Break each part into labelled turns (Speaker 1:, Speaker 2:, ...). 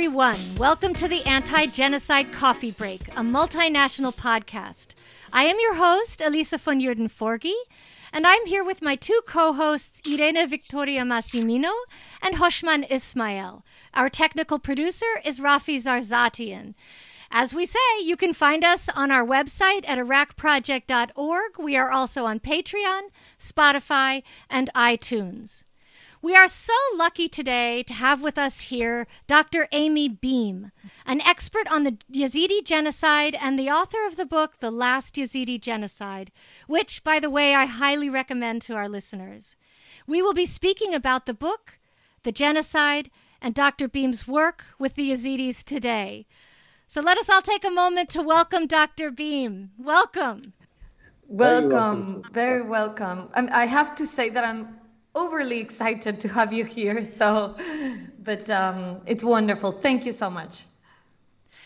Speaker 1: everyone. Welcome to the Anti Genocide Coffee Break, a multinational podcast. I am your host, Elisa von Joeden and I'm here with my two co hosts, Irene Victoria Massimino and Hoshman Ismail. Our technical producer is Rafi Zarzatian. As we say, you can find us on our website at iraqproject.org. We are also on Patreon, Spotify, and iTunes. We are so lucky today to have with us here Dr. Amy Beam, an expert on the Yazidi genocide and the author of the book, The Last Yazidi Genocide, which, by the way, I highly recommend to our listeners. We will be speaking about the book, the genocide, and Dr. Beam's work with the Yazidis today. So let us all take a moment to welcome Dr. Beam. Welcome.
Speaker 2: Welcome, very welcome. Um, I have to say that I'm overly excited to have you here. So, but um, it's wonderful. Thank you so much.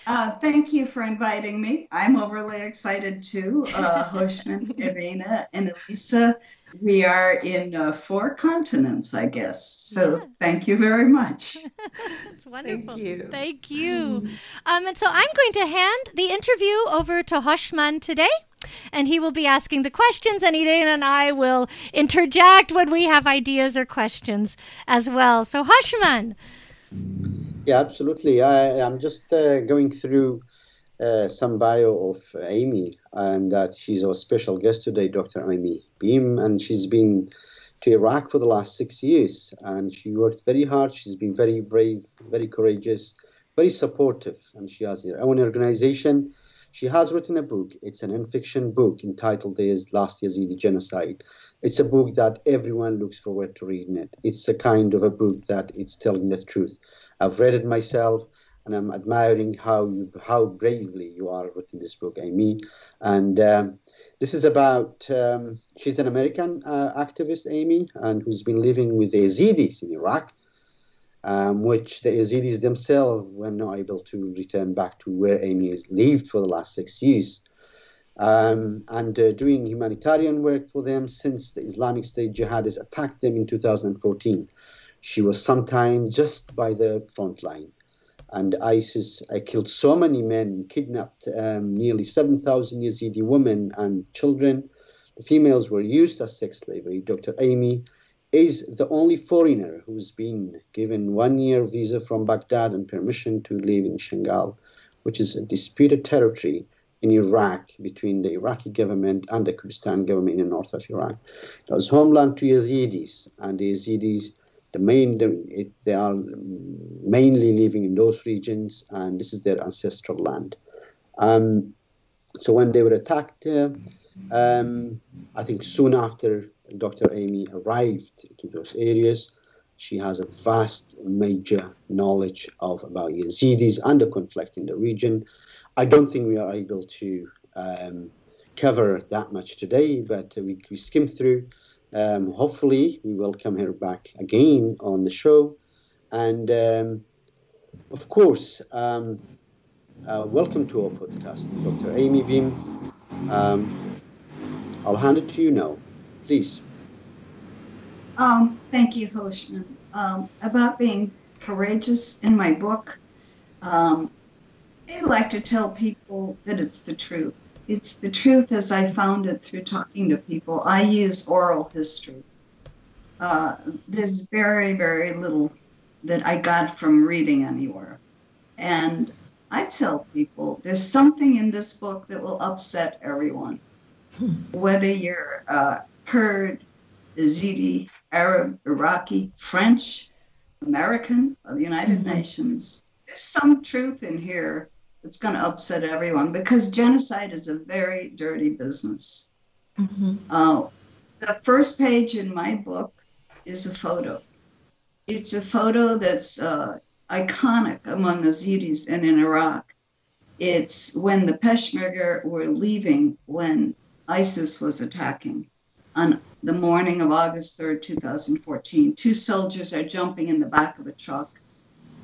Speaker 3: Uh, thank you for inviting me. I'm overly excited too. Uh, Hoshman, Irina, and Elisa. We are in uh, four continents, I guess. So yeah. thank you very much.
Speaker 1: It's wonderful. Thank you. Thank you. Um, and so I'm going to hand the interview over to Hoshman today and he will be asking the questions, and Irene and I will interject when we have ideas or questions as well. So, Hoshman.
Speaker 4: Yeah, absolutely. I, am just uh, going through uh, some bio of Amy, and that she's our special guest today, Dr. Amy Beam, and she's been to Iraq for the last six years, and she worked very hard. She's been very brave, very courageous, very supportive, and she has her own organization she has written a book. It's an non-fiction book entitled "The Last Yazidi Genocide." It's a book that everyone looks forward to reading it. It's a kind of a book that it's telling the truth. I've read it myself, and I'm admiring how you, how bravely you are writing this book, Amy. And um, this is about um, she's an American uh, activist, Amy, and who's been living with the Yazidis in Iraq um, which the Yazidis themselves were not able to return back to where Amy lived for the last six years. Um, and uh, doing humanitarian work for them since the Islamic State jihadists attacked them in 2014. She was sometime just by the front line. And ISIS uh, killed so many men, kidnapped um, nearly 7,000 Yazidi women and children. The females were used as sex slavery. Dr. Amy is the only foreigner who's been given one year visa from Baghdad and permission to live in Shangal, which is a disputed territory in Iraq between the Iraqi government and the Kurdistan government in the north of Iraq. It was homeland to Yazidis, and the Yazidis, the main, they are mainly living in those regions, and this is their ancestral land. Um, so when they were attacked, uh, um, I think soon after Dr. Amy arrived to those areas, she has a vast, major knowledge of about Yazidis and the conflict in the region. I don't think we are able to um, cover that much today, but we, we skim through. Um, hopefully, we will come here back again on the show. And um, of course, um, uh, welcome to our podcast, Dr. Amy Beam. Um, I'll hand it to you now. Please.
Speaker 3: Um, thank you, Hoshman. Um, about being courageous in my book, um, I like to tell people that it's the truth. It's the truth as I found it through talking to people. I use oral history. Uh, there's very, very little that I got from reading anywhere. And I tell people there's something in this book that will upset everyone. Hmm. Whether you're uh, Kurd, Yazidi, Arab, Iraqi, French, American, or the United mm-hmm. Nations. There's some truth in here that's going to upset everyone because genocide is a very dirty business. Mm-hmm. Uh, the first page in my book is a photo. It's a photo that's uh, iconic among Yazidis and in Iraq. It's when the Peshmerga were leaving when ISIS was attacking on the morning of August 3rd, 2014. Two soldiers are jumping in the back of a truck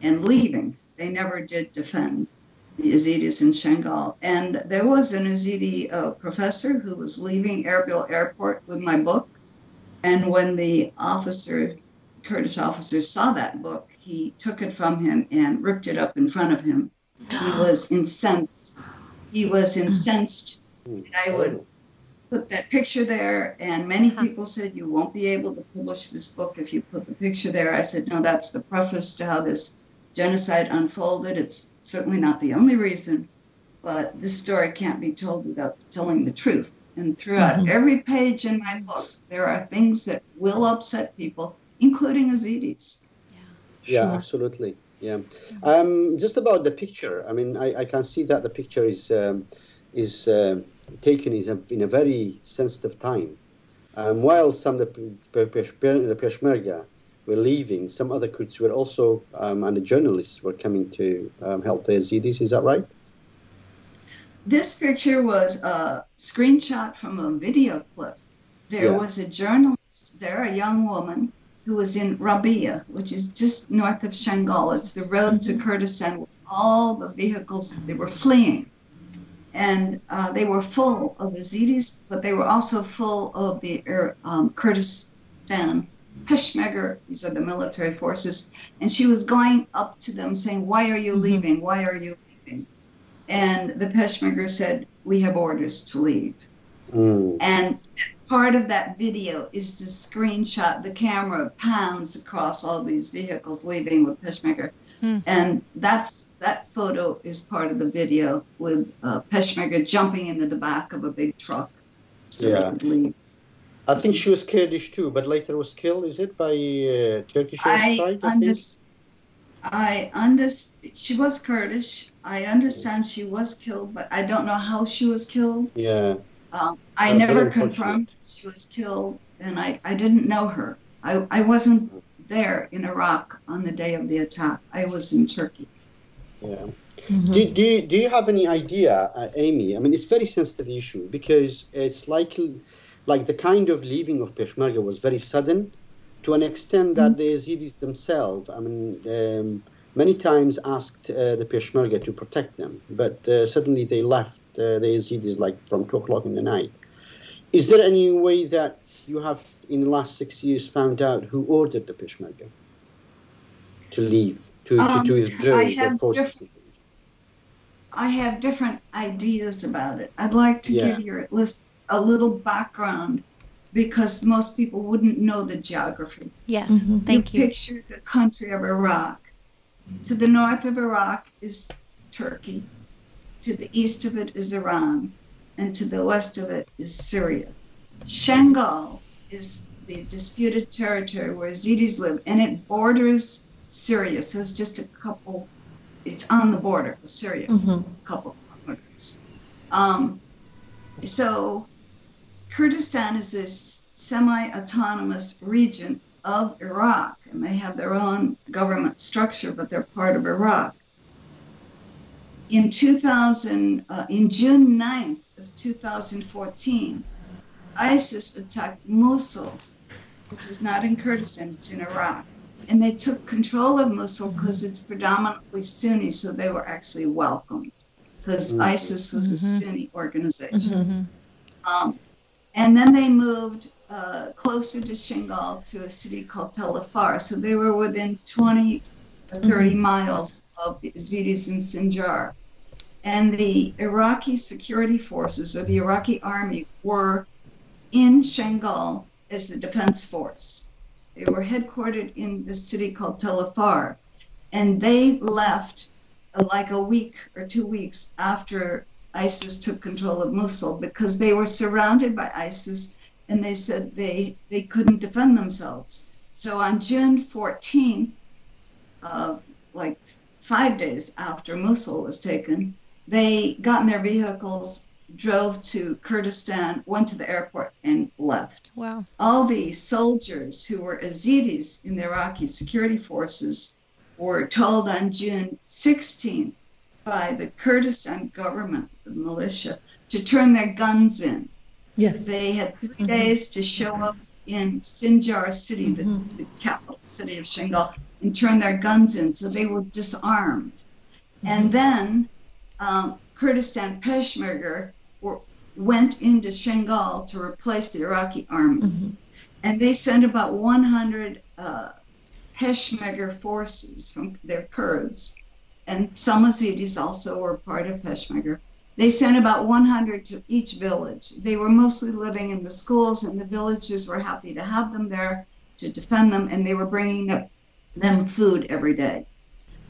Speaker 3: and leaving. They never did defend the Yazidis in Shangal. And there was an Yazidi uh, professor who was leaving Erbil Airport with my book. And when the officer Kurdish officer saw that book, he took it from him and ripped it up in front of him. He was incensed. He was incensed that I would put that picture there. And many people said, You won't be able to publish this book if you put the picture there. I said, No, that's the preface to how this genocide unfolded. It's certainly not the only reason, but this story can't be told without telling the truth. And throughout mm-hmm. every page in my book, there are things that will upset people, including Yazidis.
Speaker 4: Yeah, yeah sure. absolutely. Yeah. Um, just about the picture, I mean, I, I can see that the picture is um, is uh, taken is a, in a very sensitive time. Um, while some of the, the Peshmerga were leaving, some other Kurds were also, um, and the journalists were coming to um, help the Yazidis. Is that right?
Speaker 3: This picture was a screenshot from a video clip. There yeah. was a journalist there, a young woman, who was in Rabia, which is just north of Shangal. It's the road to Kurdistan with all the vehicles, they were fleeing. And uh, they were full of Yazidis, but they were also full of the um, Kurdistan Peshmerga, these are the military forces. And she was going up to them saying, Why are you mm-hmm. leaving? Why are you leaving? And the Peshmerga said, We have orders to leave. Mm. And part of that video is the screenshot. The camera pounds across all these vehicles leaving with Peshmerga. Mm. And that's that photo is part of the video with uh, Peshmerga jumping into the back of a big truck so yeah. they could leave.
Speaker 4: I think she was Kurdish too, but later was killed. Is it by uh, Turkish I side? I, under-
Speaker 3: I understand she was Kurdish. I understand she was killed, but I don't know how she was killed.
Speaker 4: Yeah.
Speaker 3: Um, I never confirmed she was killed, and I, I didn't know her. I, I wasn't there in Iraq on the day of the attack. I was in Turkey.
Speaker 4: Yeah. Mm-hmm. Do, do, do you have any idea, uh, Amy? I mean, it's a very sensitive issue because it's like like the kind of leaving of Peshmerga was very sudden to an extent that mm-hmm. the Yazidis themselves, I mean, um, many times asked uh, the Peshmerga to protect them, but uh, suddenly they left uh, the Yazidis like from 2 o'clock in the night. Is there any way that you have in the last six years found out who ordered the Peshmerga to leave, to, um, to, to withdraw their forces?
Speaker 3: I have different ideas about it. I'd like to yeah. give your list a little background because most people wouldn't know the geography.
Speaker 1: Yes, mm-hmm. thank you.
Speaker 3: you. Picture the country of Iraq. To the north of Iraq is Turkey. To the east of it is Iran. And to the west of it is Syria. Shangal is the disputed territory where Yazidis live, and it borders Syria. So it's just a couple, it's on the border of Syria, mm-hmm. a couple kilometers. Um, so Kurdistan is this semi autonomous region of Iraq, and they have their own government structure, but they're part of Iraq. In 2000, uh, in June 9th of 2014, ISIS attacked Mosul, which is not in Kurdistan, it's in Iraq. And they took control of Mosul because it's predominantly Sunni, so they were actually welcomed because mm-hmm. ISIS was mm-hmm. a Sunni organization. Mm-hmm. Um, and then they moved uh, closer to Shingal to a city called Tel Afar. So they were within 20 or 30 mm-hmm. miles of the Yazidis in Sinjar. And the Iraqi security forces or the Iraqi army were in Shangal as the defense force. They were headquartered in the city called Tel Afar. And they left uh, like a week or two weeks after ISIS took control of Mosul because they were surrounded by ISIS and they said they, they couldn't defend themselves. So on June 14th, uh, like five days after Mosul was taken, they got in their vehicles, drove to Kurdistan, went to the airport, and left.
Speaker 1: Wow.
Speaker 3: All the soldiers who were Yazidis in the Iraqi security forces were told on June 16th by the Kurdistan government, the militia, to turn their guns in.
Speaker 5: Yes.
Speaker 3: They had 3 mm-hmm. days to show up in Sinjar city, mm-hmm. the, the, capital city of Shingal, and turn their guns in. So they were disarmed. Mm-hmm. And then um, Kurdistan Peshmerga went into Shingal to replace the Iraqi army. Mm-hmm. And they sent about 100 uh, Peshmerga forces from their Kurds, and some Yazidis also were part of Peshmerga. They sent about 100 to each village. They were mostly living in the schools, and the villages were happy to have them there to defend them, and they were bringing them food every day.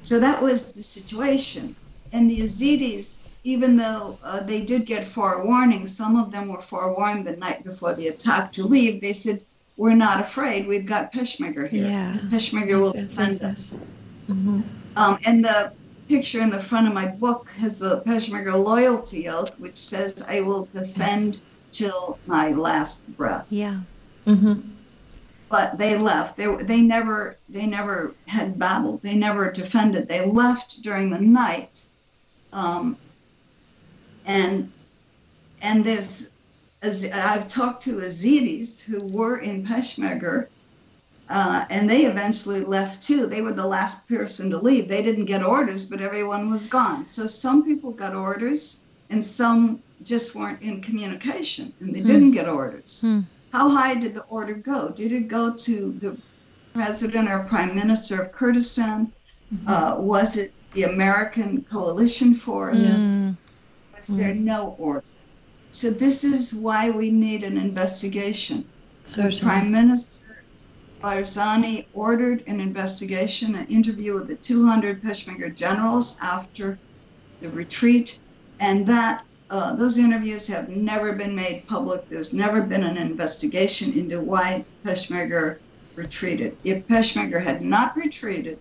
Speaker 3: So that was the situation. And the Yazidis, even though uh, they did get forewarning, some of them were forewarned the night before the attack to leave. They said, "We're not afraid. We've got Peshmerga here.
Speaker 1: Yeah.
Speaker 3: Peshmerga will
Speaker 2: Yes, yes,
Speaker 3: defend
Speaker 2: yes,
Speaker 3: us."
Speaker 2: yes. Mhm.
Speaker 3: Um, and the picture in the front of my book has the Peshmerga loyalty oath, which says, "I will defend till my last breath."
Speaker 1: Yeah.
Speaker 2: Mhm.
Speaker 3: But they left. They they never they never had battled. They never defended. They left during the night, um, and and this as I've talked to Yazidis who were in Peshmerga, uh, and they eventually left too. They were the last person to leave. They didn't get orders, but everyone was gone. So some people got orders, and some just weren't in communication, and they
Speaker 1: Hmm.
Speaker 3: didn't get orders.
Speaker 1: Hmm.
Speaker 3: How high did the order go? Did it go to the president or prime minister of Kurdistan? Uh, was it the American coalition force?
Speaker 1: Mm.
Speaker 3: Was there no order? So this is why we need an investigation. The
Speaker 2: Certainly.
Speaker 3: Prime Minister Barzani ordered an investigation, an interview with the 200 Peshmerga generals after the retreat, and that uh, those interviews have never been made public. There's never been an investigation into why Peshmerga retreated. If Peshmerga had not retreated,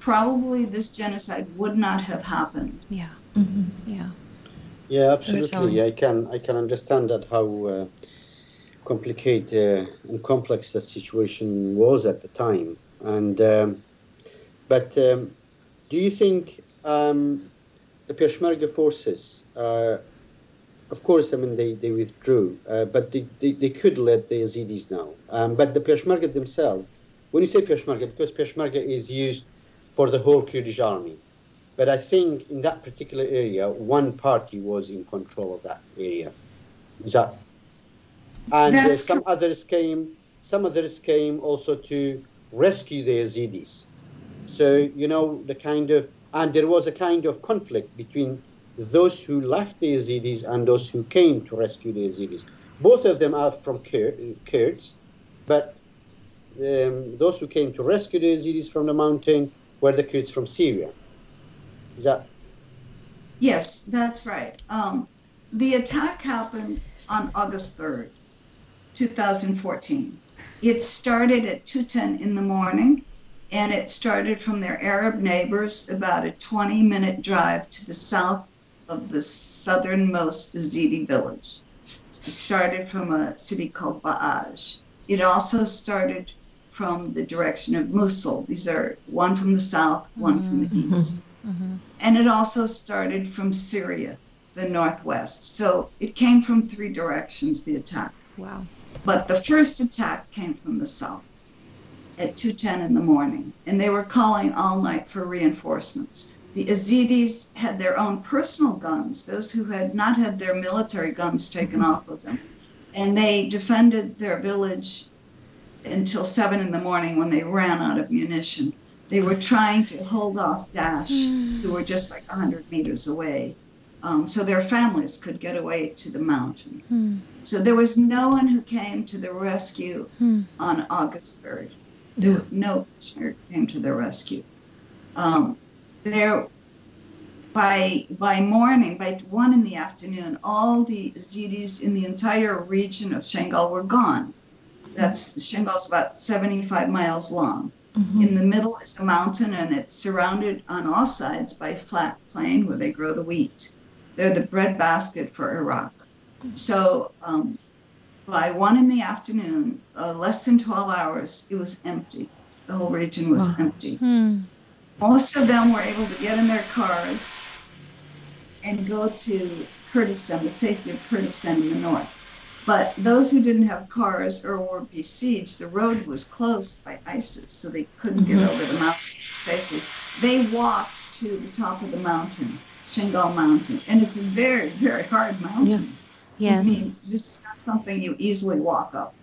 Speaker 3: probably this genocide would not have happened.
Speaker 1: Yeah.
Speaker 2: Mhm.
Speaker 1: Yeah.
Speaker 4: Yeah, absolutely. I can I can understand that how uh, complicated uh, and complex that situation was at the time. And um, but um, do you think um, the Peshmerga forces? Uh, of course, I mean they, they withdrew, uh, but they, they, they could let the Yazidis now. Um, but the Peshmerga themselves, when you say Peshmerga, because Peshmerga is used for the whole Kurdish army, but I think in that particular area, one party was in control of that area. Is that? And uh, some others came. Some others came also to rescue the Yazidis. So you know the kind of, and there was a kind of conflict between those who left the Yazidis and those who came to rescue the Yazidis. Both of them are from Kur- Kurds, but um, those who came to rescue the Yazidis from the mountain were the Kurds from Syria. Is that
Speaker 3: Yes, that's right. Um, the attack happened on August 3rd, 2014. It started at 2:10 in the morning, and it started from their Arab neighbors, about a 20-minute drive to the south of the southernmost Yazidi village. It started from a city called Ba'aj. It also started from the direction of Mosul. These are one from the south, one from the
Speaker 2: Mhm.
Speaker 3: east
Speaker 1: Mm-hmm.
Speaker 3: and it also started from Syria, the northwest. So it came from three directions, the attack.
Speaker 1: Wow.
Speaker 3: But the first attack came from the south at 2:10 in the morning, and they were calling all night for reinforcements. The Yazidis had their own personal guns, those who had not had their military guns taken off of them, and they defended their village until seven in the morning when they ran out of munition. They were trying to hold off Daesh, who were just like 100 meters away, um, so their families could get away to the mountain.
Speaker 1: Hmm.
Speaker 3: So there was no one who came to the rescue
Speaker 1: Hmm.
Speaker 3: on August 3rd. There, no Peshmerga came to their rescue. Um, there, by by morning, by one in the afternoon, all the Yazidis in the entire region of Shangal were gone. That's Shangal's about 75 miles long.
Speaker 2: Mhm.
Speaker 3: In the middle is a mountain, and it's surrounded on all sides by flat plain where they grow the wheat. They're the breadbasket for Iraq. So um, by one in the afternoon, uh, less than 12 hours, it was empty. The whole region was
Speaker 2: Wow.
Speaker 3: empty.
Speaker 1: Hmm.
Speaker 3: Most of them were able to get in their cars and go to Kurdistan, the safety of Kurdistan in the north. But those who didn't have cars or were besieged, the road was closed by ISIS, so they couldn't get
Speaker 2: Mhm.
Speaker 3: over the mountain safely. They walked to the top of the mountain, Shingal Mountain, and it's a very, very hard mountain. I
Speaker 1: Yes.
Speaker 3: mean, this is not something you easily walk up.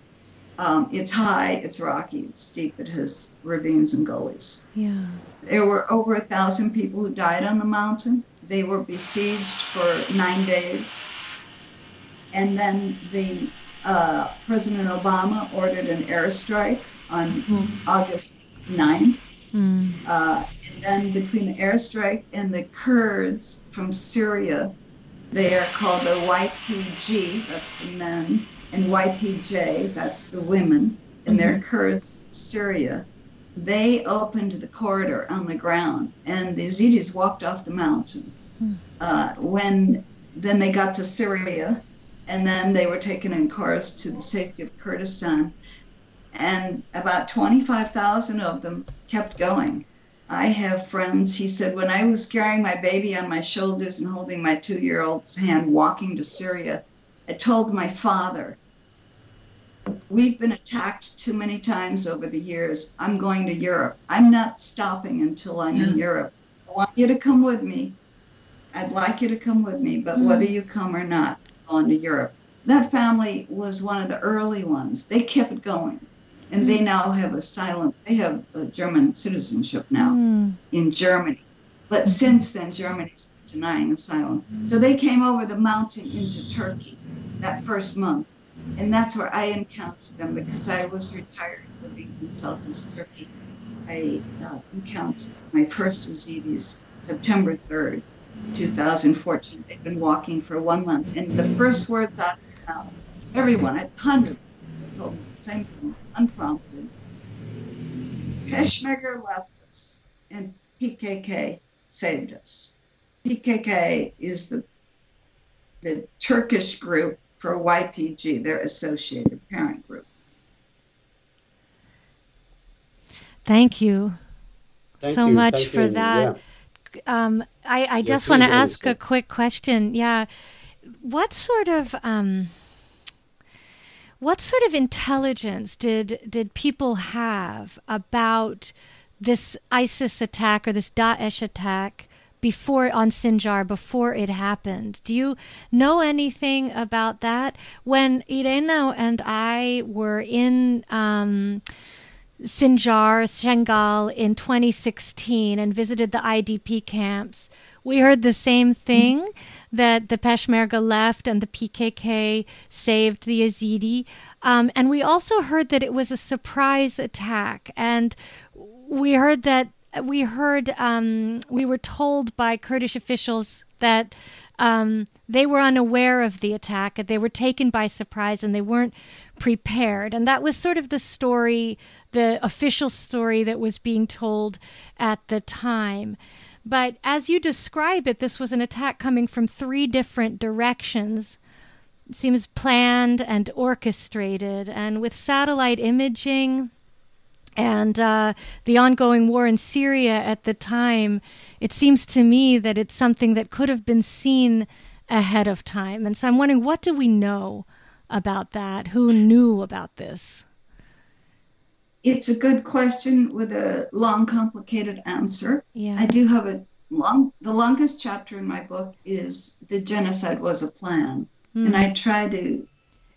Speaker 3: Um, it's high, it's rocky, it's steep, it has ravines and gullies.
Speaker 1: Yeah.
Speaker 3: There were over a thousand people who died on the mountain. They were besieged for nine days. And then the uh, President Obama ordered an airstrike on mm. August 9th. Mm. Uh, and then between the airstrike and the Kurds from Syria, they are called the YPG, that's the men, and YPJ, that's the women, and mm-hmm. they're Kurds, Syria. They opened the corridor on the ground, and the Yazidis walked off the mountain. Mm. Uh, when then they got to Syria, and then they were taken in cars to the safety of Kurdistan. And about 25,000 of them kept going. I have friends, he said, when I was carrying my baby on my shoulders and holding my two year old's hand walking to Syria, I told my father, We've been attacked too many times over the years. I'm going to Europe. I'm not stopping until I'm in Europe. I want you to come with me. I'd like you to come with me, but mm. whether you come or not, going to Europe. That family was one of the early ones. They kept going. And mm. they now have asylum. They have a German citizenship now mm. in Germany. But mm-hmm. since then, Germany's denying asylum. So they came over the mountain into Turkey that first month. And that's where I encountered them because I was retired living in southeast Turkey. I uh, encountered my first Yazidis September 3rd, 2014. They've been walking for one month. And the first words out of their mouth, everyone, hundreds, told me the same thing, unprompted. Peshmerga left us, and PKK saved us. PKK is the the Turkish group for YPG, their associated parent group.
Speaker 1: Thank you Thank so you. much Thank for you. that. Yeah. Um, I, I just want to ask a quick question. Yeah. What sort of. Um, what sort of intelligence did did people have about this ISIS attack or this Daesh attack before on Sinjar before it happened. Do you know anything about that? When Irena and I were in um, Sinjar, Shengal in 2016 and visited the IDP camps, we heard the same thing mm-hmm. that the Peshmerga left and the PKK saved the Yazidi. Um, and we also heard that it was a surprise attack. And we heard that we heard um, we were told by Kurdish officials that um, they were unaware of the attack, they were taken by surprise, and they weren't prepared. And that was sort of the story, the official story that was being told at the time. But as you describe it, this was an attack coming from three different directions. It seems planned and orchestrated, and with satellite imaging and uh, the ongoing war in Syria at the time, it seems to me that it's something that could have been seen ahead of time. And so I'm wondering, what do we know about that? Who knew about this?
Speaker 3: It's a good question with a long, complicated answer.
Speaker 1: Yeah.
Speaker 3: I do have a long, the longest chapter in my book is The Genocide Was a Plan. Mm. And I try to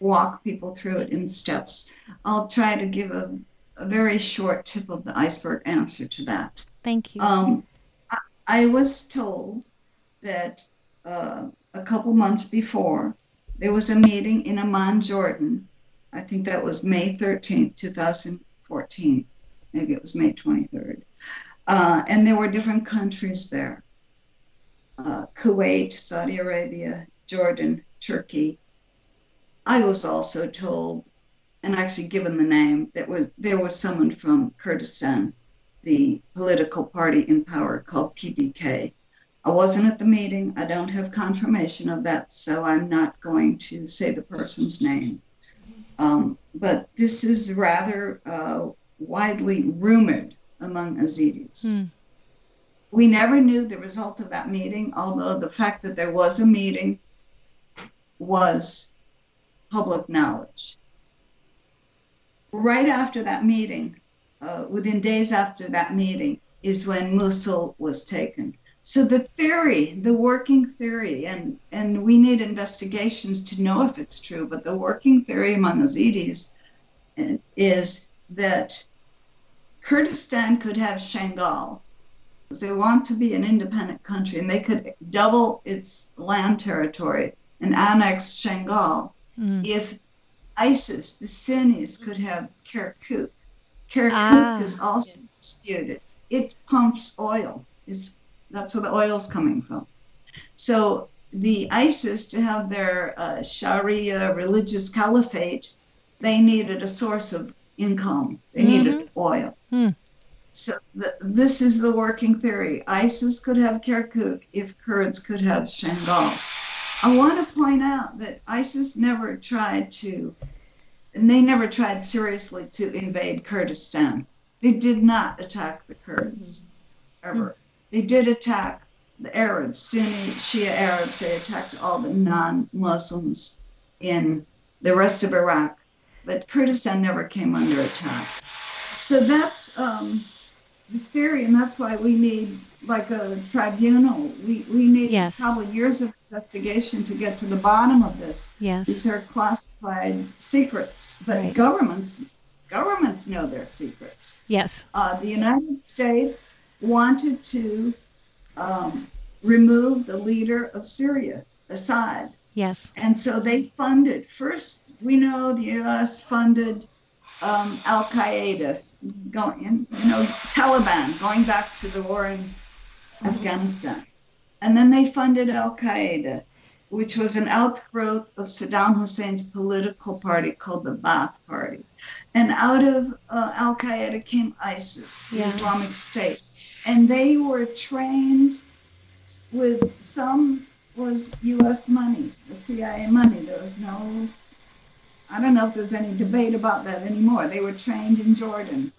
Speaker 3: walk people through it in steps. I'll try to give a a very short tip of the iceberg answer to that.
Speaker 1: Thank you.
Speaker 3: Um, I, I, was told that uh, a couple months before there was a meeting in Amman, Jordan. I think that was May 13th, 2014. Maybe it was May 23rd. Uh, and there were different countries there uh, Kuwait, Saudi Arabia, Jordan, Turkey. I was also told and actually given the name that was there was someone from Kurdistan, the political party in power called PDK. I wasn't at the meeting. I don't have confirmation of that, so I'm not going to say the person's name. Um, but this is rather uh, widely rumored among Yazidis. Mm. We never knew the result of that meeting, although the fact that there was a meeting was public knowledge right after that meeting, uh, within days after that meeting, is when Mosul was taken. So the theory, the working theory, and, and we need investigations to know if it's true, but the working theory among Yazidis is that Kurdistan could have Shangal. They want to be an independent country, and they could double its land territory and annex Shangal mm. if ISIS, the Sunnis, could have Kirkuk. Kirkuk ah. is also disputed. It pumps oil. It's, that's where the oil's coming from. So the ISIS, to have their uh, Sharia religious caliphate, they needed a source of income. They mm-hmm. needed oil. Mm. So the, this is the working theory. ISIS could have Kirkuk if Kurds could have Shangal. I want to point out that ISIS never tried to, and they never tried seriously to invade Kurdistan. They did not attack the Kurds ever. They did attack the Arabs, Sunni Shia Arabs. They attacked all the non-Muslims in the rest of Iraq, but Kurdistan never came under attack. So that's um, the theory, and that's why we need like a tribunal. We we need yes. probably years of investigation to get to the bottom of this.
Speaker 1: Yes.
Speaker 3: These are classified secrets, but right. governments governments know their secrets.
Speaker 1: Yes.
Speaker 3: Uh, the United States wanted to um, remove the leader of Syria, Assad.
Speaker 1: Yes.
Speaker 3: And so they funded. First, we know the U.S. funded um, Al Qaeda, going, you know, Taliban, going back to the war in mm-hmm. Afghanistan. And then they funded Al Qaeda, which was an outgrowth of Saddam Hussein's political party called the Ba'ath Party. And out of uh, Al Qaeda came ISIS, the yeah. Islamic State. And they were trained with some was U.S. money, the CIA money. There was no, I don't know if there's any debate about that anymore. They were trained in Jordan.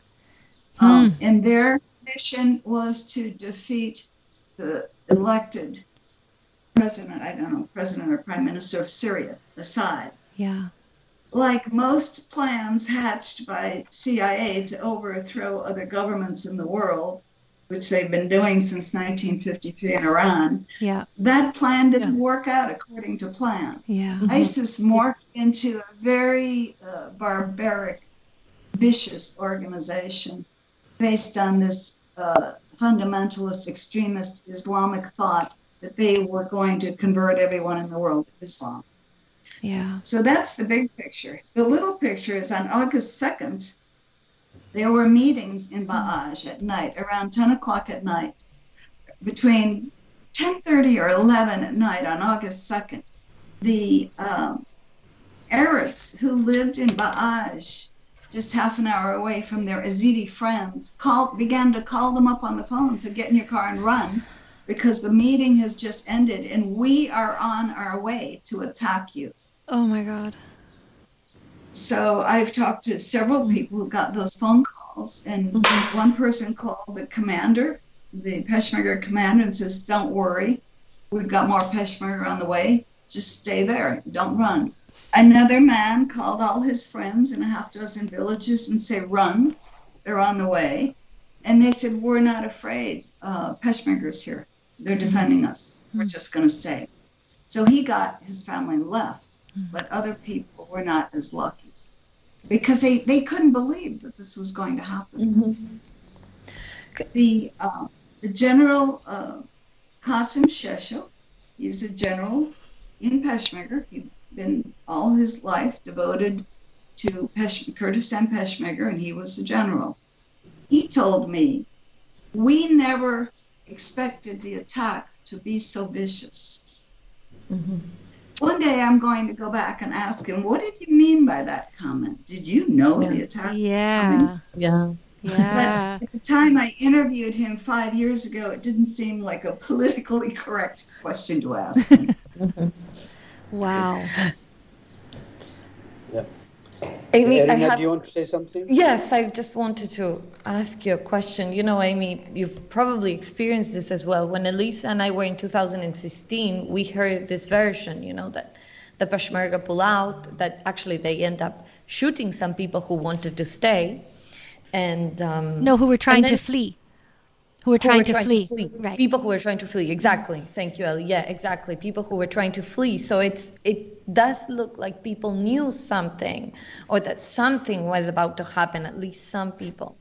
Speaker 3: Hmm. Um, and their mission was to defeat the elected president, I don't know, president or prime minister of Syria, Assad.
Speaker 1: Yeah.
Speaker 3: Like most plans hatched by CIA to overthrow other governments in the world, which they've been doing since 1953 in Iran,
Speaker 1: yeah.
Speaker 3: that plan didn't yeah. work out according to plan.
Speaker 1: Yeah.
Speaker 3: Mm-hmm. ISIS morphed into a very uh, barbaric, vicious organization based on this uh, fundamentalist, extremist Islamic thought that they were going to convert everyone in the world to Islam.
Speaker 1: Yeah.
Speaker 3: So that's the big picture. The little picture is on August 2nd, there were meetings in Ba'aj at night, around 10 o'clock at night, between 10.30 or 11 at night on August 2nd. The um, Arabs who lived in Ba'aj just half an hour away from their Yazidi friends, called, began to call them up on the phone, said, get in your car and run because the meeting has just ended and we are on our way to attack you.
Speaker 1: Oh my God.
Speaker 3: So I've talked to several people who got those phone calls, and mm-hmm. one person called the commander, the Peshmerga commander, and says, Don't worry, we've got more Peshmerga on the way. Just stay there, don't run. Another man called all his friends in a half dozen villages and said, Run, they're on the way. And they said, We're not afraid. Uh, Peshmerga's here. They're mm-hmm. defending us. We're mm-hmm. just going to stay. So he got his family left, mm-hmm. but other people were not as lucky because they, they couldn't believe that this was going to happen. Mm-hmm. The, uh, the general uh, Qasim Shesho, he's a general in Peshmerga. He'd been all his life devoted to Pesh- Kurdistan Peshmerga, and he was a general. He told me, We never expected the attack to be so vicious. Mm-hmm. One day I'm going to go back and ask him, What did you mean by that comment? Did you know yeah. the attack?
Speaker 1: Yeah.
Speaker 3: Yeah. Yeah. But at the time I interviewed him five years ago, it didn't seem like a politically correct question to ask.
Speaker 1: Wow.
Speaker 4: Yeah. Amy, Erina, have, do you want to say something?
Speaker 5: Yes, I just wanted to ask you a question. You know, Amy, you've probably experienced this as well. When Elisa and I were in 2016, we heard this version, you know, that the Peshmerga pull out, that actually they end up shooting some people who wanted to stay. And um,
Speaker 1: no, who were trying then, to flee. Who were trying, were to, trying flee. to, flee.
Speaker 5: Right. People who were trying to flee. Exactly. Thank you, Ellie. Yeah, exactly. People who were trying to flee. So it's it does look like people knew something, or that something was about to happen. At least some people.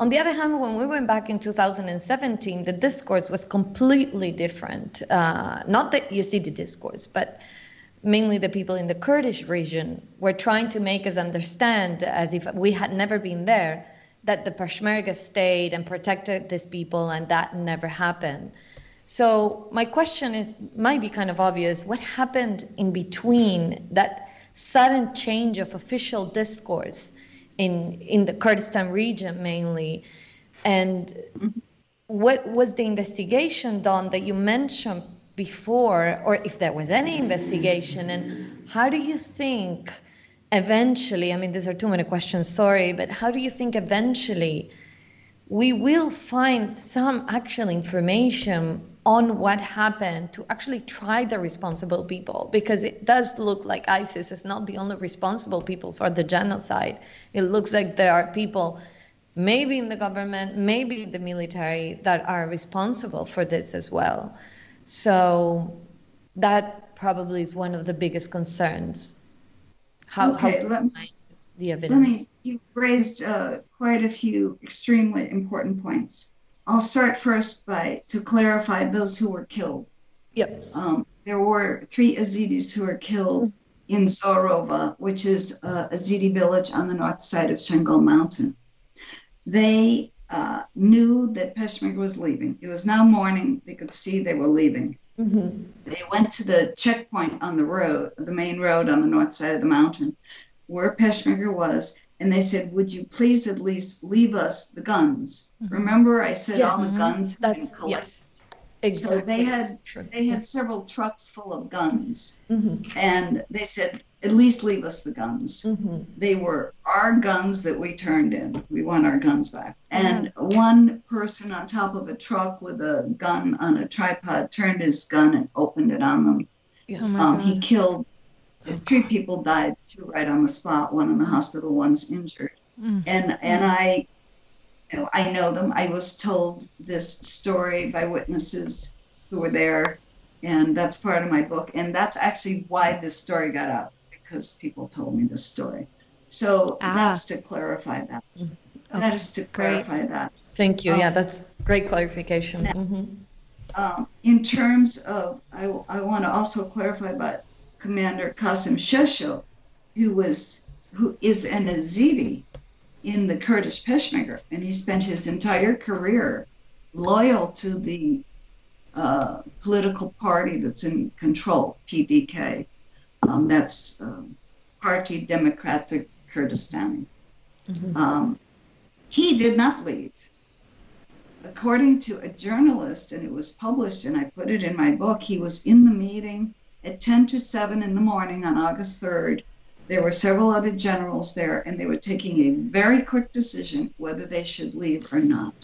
Speaker 5: On the other hand, when we went back in 2017, the discourse was completely different. Uh, not that you see the Yazidi discourse, but mainly the people in the Kurdish region were trying to make us understand, as if we had never been there, that the Peshmerga stayed and protected these people, and that never happened. So my question is might be kind of obvious. What happened in between that sudden change of official discourse in in the Kurdistan region mainly, and mm-hmm. what was the investigation done that you mentioned before, or if there was any investigation, and how do you think? Eventually, I mean, these are too many questions, sorry, but how do you think eventually we will find some actual information on what happened to actually try the responsible people? Because it does look like ISIS is not the only responsible people for the genocide. It looks like there are people. Maybe in the government, maybe the military that are responsible for this as well. So that probably is one of the biggest concerns how, okay, how let, me, the evidence?
Speaker 3: Let me, you raised uh, quite a few extremely important points. I'll start first by to clarify those who were killed.
Speaker 5: Yep.
Speaker 3: Um, there were three Yazidis who were killed in Zorova, which is a Yazidi village on the north side of Shangal Mountain. They uh, knew that Peshmerga was leaving. It was now morning. They could see they were leaving. Mm-hmm. They went to the checkpoint on the road, the main road on the north side of the mountain, where Peshmerga was, and they said, "Would you please at least leave us the guns?" Mm-hmm. Remember, I said all the guns had been collected. Yeah. Exactly. So they had they had several trucks full of guns, mm-hmm. and they said, at least leave us the guns. Mm-hmm. They were our guns that we turned in. We want our guns back. And one person on top of a truck with a gun on a tripod turned his gun and opened it on them. Oh um, he killed three people died, two right on the spot, one in the hospital, one's injured. Mm. And and I you know, I know them. I was told this story by witnesses who were there, and that's part of my book. And that's actually why this story got out because people told me this story. So ah. that's to clarify that. Okay. That is to clarify great. that.
Speaker 5: Thank you. Um, yeah, that's great clarification. Now, mm-hmm.
Speaker 3: um, in terms of, I, I want to also clarify about Commander Qasim Shesho, who was who is an Yazidi in the Kurdish Peshmerga, and he spent his entire career loyal to the uh, political party that's in control, PDK. Um, that's um, Party Democratic Kurdistan. Mm-hmm. Um, he did not leave. According to a journalist, and it was published, and I put it in my book, he was in the meeting at 10 to 7 in the morning on August 3rd. There were several other generals there, and they were taking a very quick decision whether they should leave or not.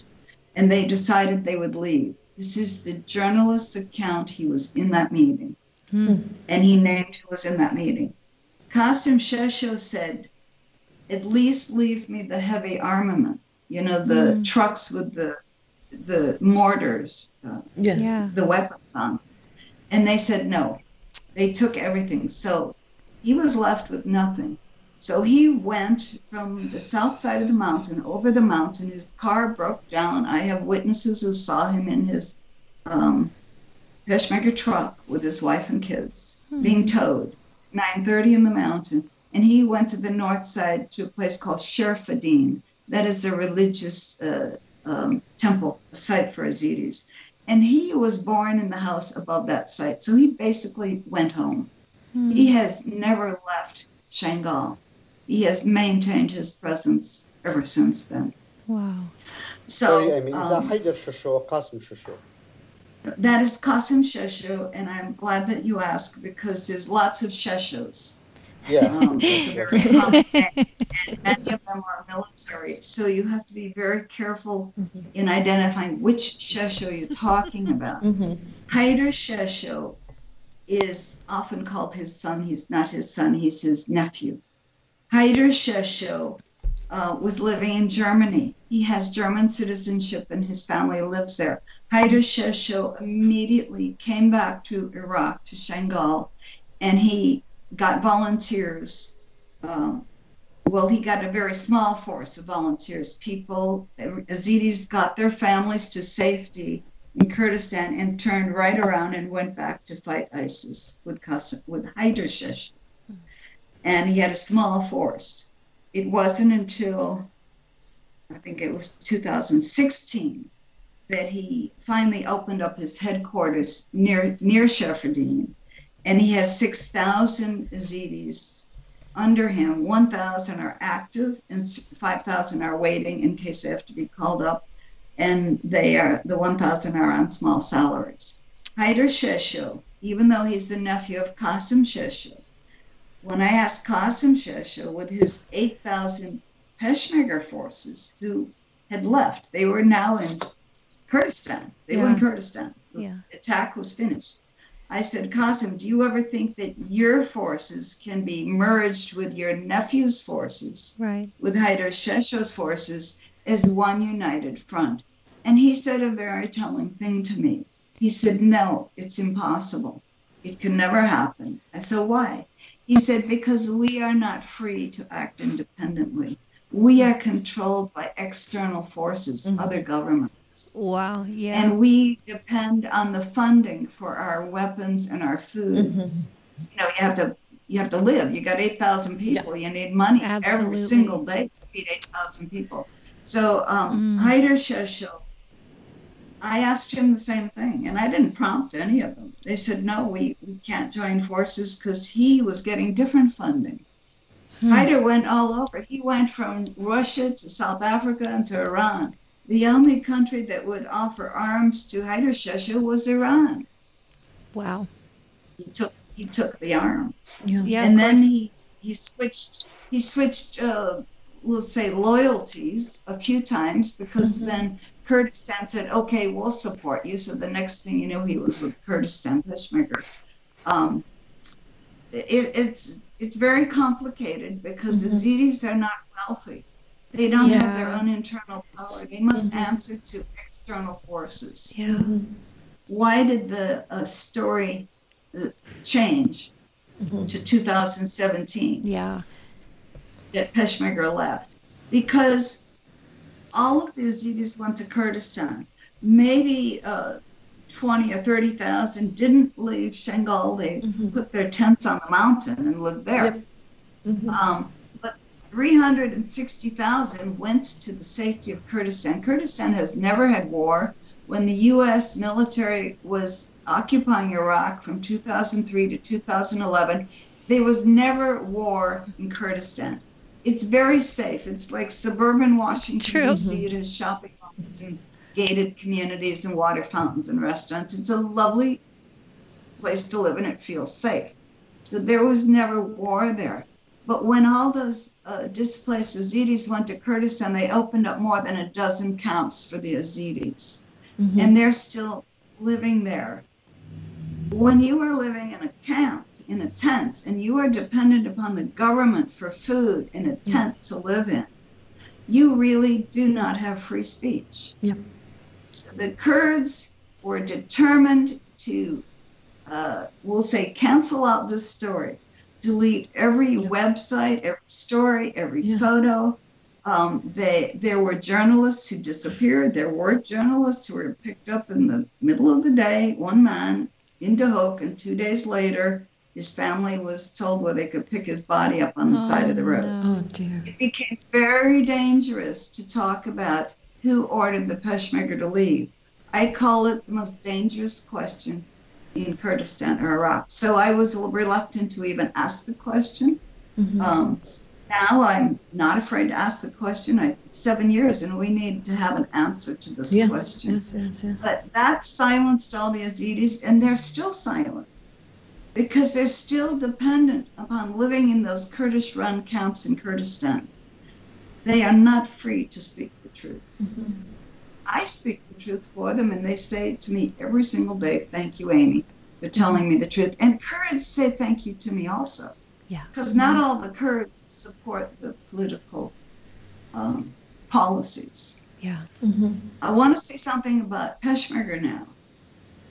Speaker 3: And they decided they would leave. This is the journalist's account. He was in that meeting. Hmm. And he named who was in that meeting. Qasim Shesho said, at least leave me the heavy armament, you know, the hmm. trucks with the the mortars, uh, yes. Yeah. the weapons on. And they said no. They took everything. So he was left with nothing. So he went from the south side of the mountain over the mountain. His car broke down. I have witnesses who saw him in his um, Peshmerga truck with his wife and kids hmm. being towed, 9:30 in the mountain, and he went to the north side to a place called Sherfadin. That is a religious uh, um, temple, a site for Yazidis. And he was born in the house above that site, so he basically went home. Hmm. He has never left Shangal. He has maintained his presence ever since then.
Speaker 1: Wow.
Speaker 4: So, Sorry, I mean, um, is that Haider Shesho or Qasim Shesho?
Speaker 3: That is Qasim Shesho, and I'm glad that you asked because there's lots of Sheshos.
Speaker 4: Yeah. Um,
Speaker 3: it's a very common name, and many of them are military. So you have to be very careful mm-hmm. in identifying which Shesho you're talking about. Mm-hmm. Haider Shesho is often called his son. He's not his son, he's his nephew. Haider Shesho uh, was living in Germany. He has German citizenship and his family lives there. Haider Shesho immediately came back to Iraq, to Shangal, and he got volunteers. Um, well, he got a very small force of volunteers. People, Yazidis got their families to safety in Kurdistan and turned right around and went back to fight ISIS with Qasim, with Haider Shesh. And he had a small force. It wasn't until I think it was 2016 that he finally opened up his headquarters near near Shafardine, and he has 6,000 Yazidis under him. 1,000 are active, and 5,000 are waiting in case they have to be called up and they are the 1,000 are on small salaries. Haider Shesho, even though he's the nephew of Qasim Shesho, when I asked Qasim Shesho with his 8,000 Peshmerga forces who had left, they were now in Kurdistan. They yeah. were in Kurdistan. The yeah. attack was finished. I said, Qasim, do you ever think that your forces can be merged with your nephew's forces,
Speaker 1: right.
Speaker 3: with Haider Shesho's forces, as one united front. And he said a very telling thing to me. He said, No, it's impossible. It can never happen. I said, Why? He said, Because we are not free to act independently. We are controlled by external forces, mm-hmm. other governments.
Speaker 1: Wow, yeah.
Speaker 3: And we depend on the funding for our weapons and our food. Mm-hmm. You know, you have to you have to live. You got 8,000 people. Yeah. You need money Absolutely. every single day to feed 8,000 people. So um, mm. Haider I asked him the same thing, and I didn't prompt any of them. They said, no, we, we can't join forces because he was getting different funding. Hmm. Haider went all over. He went from Russia to South Africa and to Iran. The only country that would offer arms to Haider Shesho was Iran.
Speaker 1: Wow.
Speaker 3: He took he took the arms.
Speaker 1: Yeah. yeah
Speaker 3: and then he he switched he switched uh, we'll say loyalties a few times because mm-hmm. then Kurdistan said, okay, we'll support you. So the next thing you know, he was with Kurdistan Peshmerga. Um, it, it's it's very complicated because mm-hmm. the Yazidis are not wealthy. They don't yeah. have their own internal power. They must mm-hmm. answer to external forces.
Speaker 1: Yeah.
Speaker 3: Why did the uh, story uh, change mm-hmm. to 2017?
Speaker 1: Yeah
Speaker 3: that Peshmerga left because all of the Yazidis went to Kurdistan. Maybe uh, 20 or 30,000 didn't leave Shangal. They mm-hmm. put their tents on the mountain and lived there. Yep. Mm-hmm. Um, but 360,000 went to the safety of Kurdistan. Kurdistan has never had war. When the U.S. military was occupying Iraq from 2003 to 2011, there was never war in Kurdistan it's very safe. It's like suburban Washington D.C. It has shopping malls and gated communities and water fountains and restaurants. It's a lovely place to live and it feels safe. So there was never war there. But when all those uh, displaced Yazidis went to Kurdistan, they opened up more than a dozen camps for the Yazidis. Mm-hmm. And they're still living there. When you are living in a camp, in a tent and you are dependent upon the government for food in a tent to live in, you really do not have free speech.
Speaker 1: Yep.
Speaker 3: So the Kurds were determined to, uh, we'll say, cancel out this story, delete every yep. website, every story, every yep. photo. Um, they, there were journalists who disappeared. There were journalists who were picked up in the middle of the day, one man in Duhok, and two days later, his family was told where they could pick his body up on the oh, side of the road.
Speaker 1: No. Oh dear.
Speaker 3: It became very dangerous to talk about who ordered the Peshmerga to leave. I call it the most dangerous question in Kurdistan or Iraq. So I was reluctant to even ask the question. Mm-hmm. Um, now I'm not afraid to ask the question. I seven years, and we need to have an answer to this
Speaker 1: yes,
Speaker 3: question.
Speaker 1: Yes, yes, yes.
Speaker 3: But that silenced all the Yazidis, and they're still silent because they're still dependent upon living in those Kurdish run camps in Kurdistan. They are not free to speak truth. Mm-hmm. I speak the truth for them, and they say to me every single day, Thank you, Amy, for telling me the truth. And Kurds say thank you to me also.
Speaker 1: Yeah.
Speaker 3: Because not all the Kurds support the political um, policies.
Speaker 1: Yeah.
Speaker 3: Mm-hmm. I want to say something about Peshmerga now.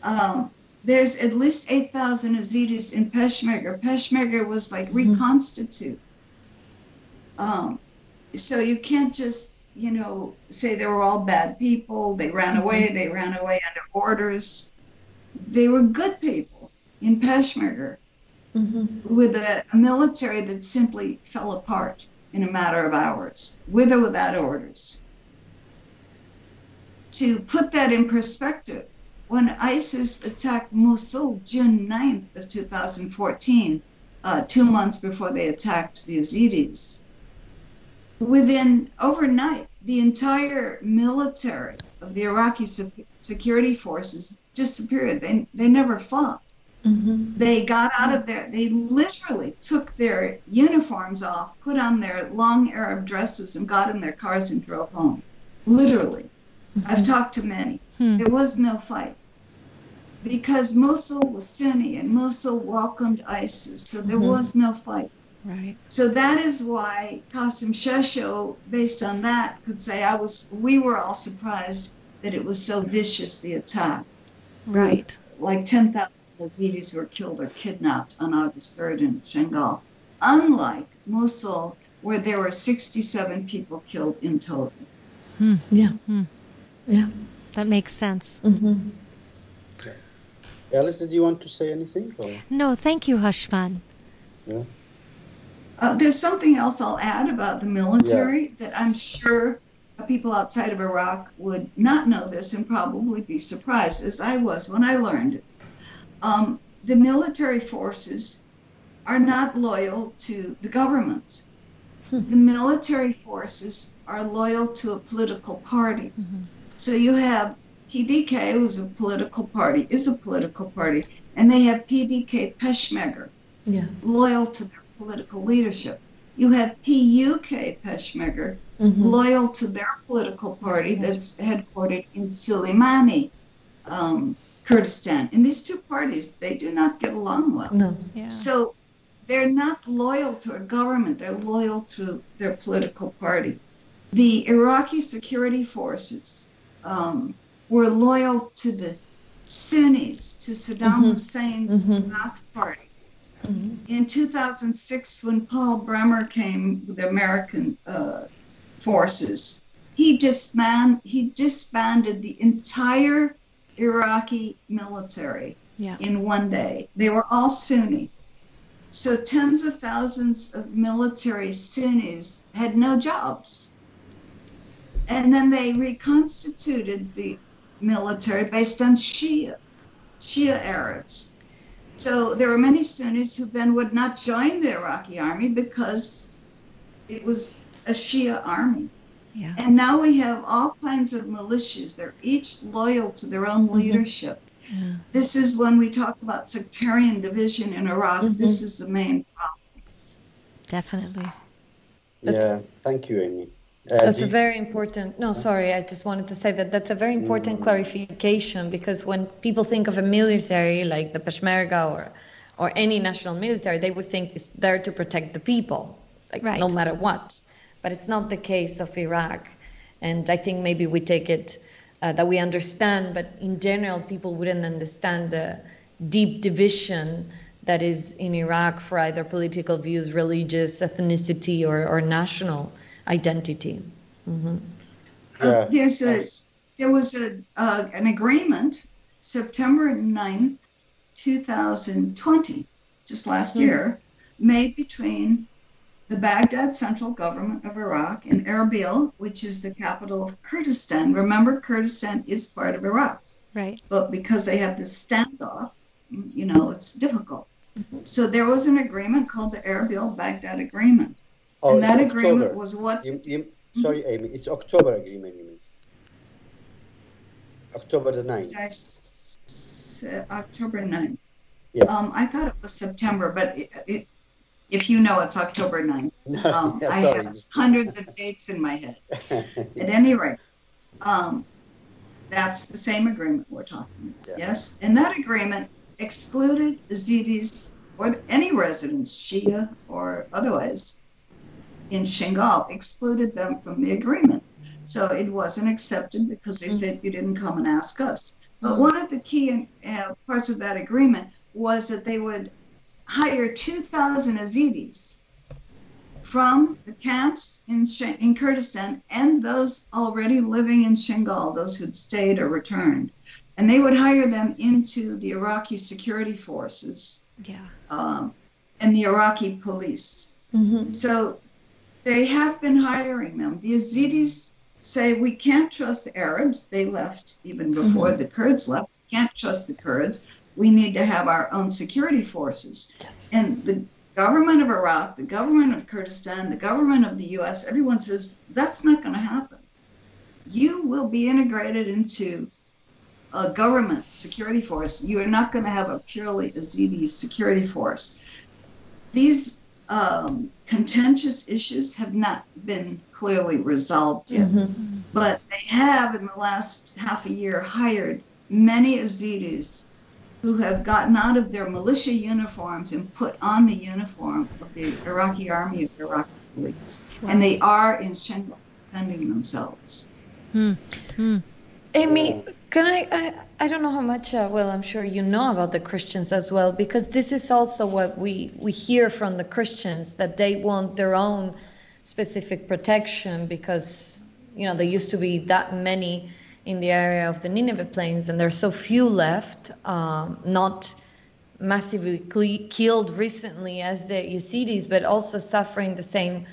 Speaker 3: Um, there's at least 8,000 Yazidis in Peshmerga. Peshmerga was like mm-hmm. reconstituted. Um, so you can't just, you know, say they were all bad people. They ran mm-hmm. away. They ran away under orders. They were good people in Peshmerga mm-hmm. with a, a military that simply fell apart in a matter of hours, with or without orders. To put that in perspective, when ISIS attacked Mosul June 9th of 2014, uh, two months before they attacked the Yazidis, within overnight, the entire military of the Iraqi security forces disappeared. They, they never fought. Mm-hmm. They got out of there. They literally took their uniforms off, put on their long Arab dresses, and got in their cars and drove home. Literally. Mm-hmm. I've talked to many. Hmm. There was no fight because Mosul was Sunni and Mosul welcomed ISIS, so there mm-hmm. was no fight.
Speaker 1: Right.
Speaker 3: So that is why Qasim Shesho, based on that, could say I was. We were all surprised that it was so vicious the attack.
Speaker 1: Right.
Speaker 3: Like ten thousand Yazidis were killed or kidnapped on August third in Shangal, unlike Mosul, where there were sixty-seven people killed in total.
Speaker 1: Hmm. Yeah. Hmm. Yeah. That makes sense. Mm-hmm.
Speaker 4: Alice, did you want to say anything? Or?
Speaker 1: No, thank you, Hushman.
Speaker 4: Yeah.
Speaker 3: Uh, there's something else I'll add about the military yeah. that I'm sure people outside of Iraq would not know this and probably be surprised, as I was when I learned it. Um, the military forces are not loyal to the government. Hmm. The military forces are loyal to a political party. Mm-hmm. So you have PDK, who's a political party, is a political party, and they have PDK Peshmerga, yeah. loyal to their political leadership. You have PUK Peshmerga, mm-hmm. loyal to their political party that's headquartered in Soleimani, um, Kurdistan. And these two parties, they do not get along well.
Speaker 1: No. Yeah.
Speaker 3: So they're not loyal to a government, they're loyal to their political party. The Iraqi security forces um, were loyal to the Sunnis, to Saddam mm-hmm. Hussein's mm-hmm. Ba'ath Party. Mm-hmm. In 2006, when Paul Bremer came with the American uh, forces, he, he disbanded the entire Iraqi military yeah. in one day. They were all Sunni. So tens of thousands of military Sunnis had no jobs. And then they reconstituted the military based on Shia, Shia Arabs. So there were many Sunnis who then would not join the Iraqi army because it was a Shia army.
Speaker 1: Yeah.
Speaker 3: And now we have all kinds of militias. They're each loyal to their own mm-hmm. leadership. Yeah. This is when we talk about sectarian division in Iraq. Mm-hmm. This is the main problem.
Speaker 1: Definitely.
Speaker 4: Yeah, thank you, Amy.
Speaker 5: Uh, that's a very important. No, sorry, I just wanted to say that that's a very important mm. clarification because when people think of a military like the Peshmerga or, or any national military, they would think it's there to protect the people, like right. no matter what. But it's not the case of Iraq, and I think maybe we take it uh, that we understand, but in general, people wouldn't understand the deep division that is in Iraq for either political views, religious, ethnicity, or, or national identity. Mm-hmm.
Speaker 3: Yeah. Uh, there's a there was a uh, an agreement September 9th, 2020, just last mm-hmm. year, made between the Baghdad central government of Iraq and Erbil, which is the capital of Kurdistan. Remember, Kurdistan is part of Iraq.
Speaker 1: Right.
Speaker 3: But because they have this standoff, you know, it's difficult. Mm-hmm. So there was an agreement called the Erbil Baghdad Agreement. Oh, and that agreement was what? You,
Speaker 4: you, sorry, Amy, it's October agreement, you mean? October the 9th.
Speaker 3: Yes, uh, October 9th.
Speaker 4: Yes.
Speaker 3: Um, I thought it was September, but it, it, if you know, it's October 9th. Um, yeah, I have hundreds of dates in my head. At any rate, um, that's the same agreement we're talking about. Yeah. Yes, and that agreement excluded Yazidis or any residents, Shia or otherwise, in Shingal excluded them from the agreement. So it wasn't accepted because they said you didn't come and ask us. But one of the key uh, parts of that agreement was that they would hire 2,000 Yazidis from the camps in, in Kurdistan and those already living in Shingal, those who'd stayed or returned. And they would hire them into the Iraqi security forces
Speaker 1: yeah.
Speaker 3: um, and the Iraqi police. Mm-hmm. So they have been hiring them. The Yazidis say we can't trust the Arabs. They left even before mm-hmm. the Kurds left. We can't trust the Kurds. We need to have our own security forces. Yes. And the government of Iraq, the government of Kurdistan, the government of the US, everyone says that's not going to happen. You will be integrated into a government security force. You are not going to have a purely Yazidi security force. These um, contentious issues have not been clearly resolved yet, mm-hmm. but they have in the last half a year hired many Yazidis who have gotten out of their militia uniforms and put on the uniform of the Iraqi army of Iraqi police. Wow. And they are in Shingal defending themselves.
Speaker 1: Hmm. Hmm.
Speaker 5: Amy, can I, I? I don't know how much. Uh, well, I'm sure you know about the Christians as well, because this is also what we we hear from the Christians that they want their own specific protection because you know there used to be that many in the area of the Nineveh plains, and there's so few left. Um, not massively killed recently as the Yazidis, but also suffering the same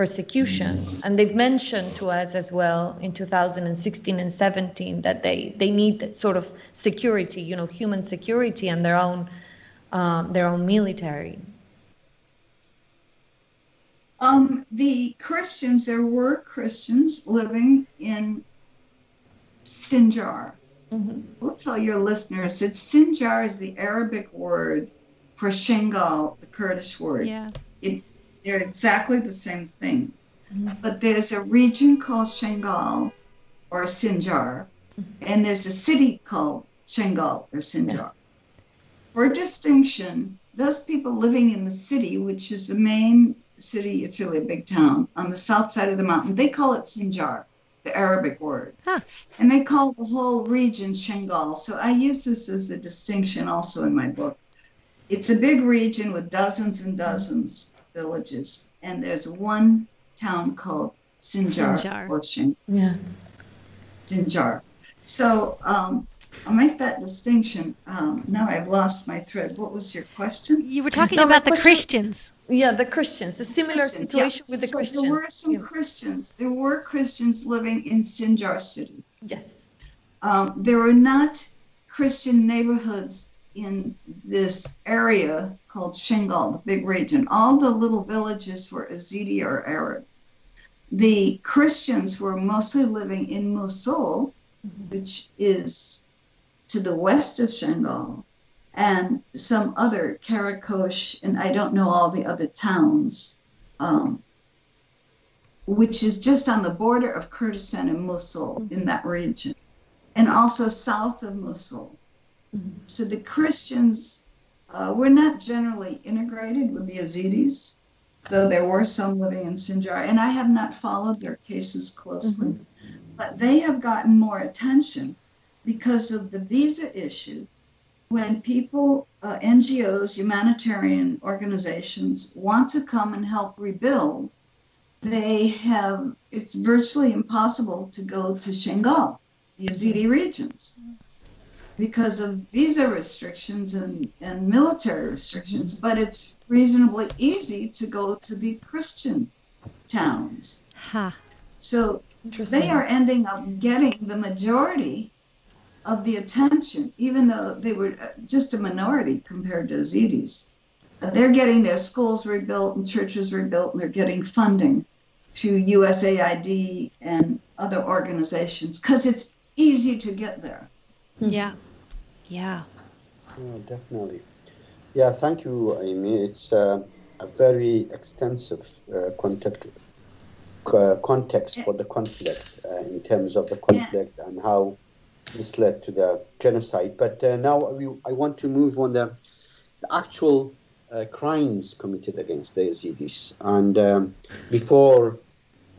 Speaker 5: persecution. And they've mentioned to us as well in 2016 and 17 that they, they need sort of security, you know, human security and their own um, their own military.
Speaker 3: Um, the Christians, there were Christians living in Sinjar. Mm-hmm. We'll tell your listeners that Sinjar is the Arabic word for Shingal, the Kurdish word.
Speaker 1: Yeah.
Speaker 3: It they're exactly the same thing. Mm-hmm. But there's a region called Shingal or Sinjar, mm-hmm. and there's a city called Shingal or Sinjar. For distinction, those people living in the city, which is the main city, it's really a big town on the south side of the mountain, they call it Sinjar, the Arabic word. Huh. And they call the whole region Shingal. So I use this as a distinction also in my book. It's a big region with dozens and dozens villages, and there's one town called Sinjar, Sinjar. or Shin.
Speaker 5: Yeah.
Speaker 3: Sinjar. So um, I'll make that distinction. Um, now I've lost my thread. What was your question?
Speaker 1: You were talking no, about the Christians.
Speaker 5: Yeah, the Christians. The similar Christians, situation yeah. with the
Speaker 3: so
Speaker 5: Christians.
Speaker 3: There were some yeah. Christians. There were Christians living in Sinjar city.
Speaker 5: Yes.
Speaker 3: Um, there were not Christian neighborhoods in this area called Shingal, the big region. All the little villages were Yazidi or Arab. The Christians were mostly living in Mosul, mm-hmm. which is to the west of Shingal, and some other Karakosh, and I don't know all the other towns, um, which is just on the border of Kurdistan and Mosul mm-hmm. in that region, and also south of Mosul. Mm-hmm. So the Christians uh, were not generally integrated with the Yazidis, though there were some living in Sinjar, and I have not followed their cases closely. Mm-hmm. But they have gotten more attention because of the visa issue. When people, uh, NGOs, humanitarian organizations want to come and help rebuild, they have, it's virtually impossible to go to Shingal, the Yazidi regions because of visa restrictions and, and military restrictions, but it's reasonably easy to go to the Christian towns.
Speaker 1: Huh.
Speaker 3: So they are ending up getting the majority of the attention, even though they were uh, just a minority compared to Yazidis. They're getting their schools rebuilt and churches rebuilt, and they're getting funding through USAID and other organizations because it's easy to get there.
Speaker 1: Yeah. Yeah.
Speaker 4: Yeah, definitely. Yeah, thank you, Amy. It's uh, a very extensive uh, context, uh, context for the conflict uh, in terms of the conflict yeah. and how this led to the genocide. But uh, now we, I want to move on the, the actual uh, crimes committed against the Yazidis. And um, before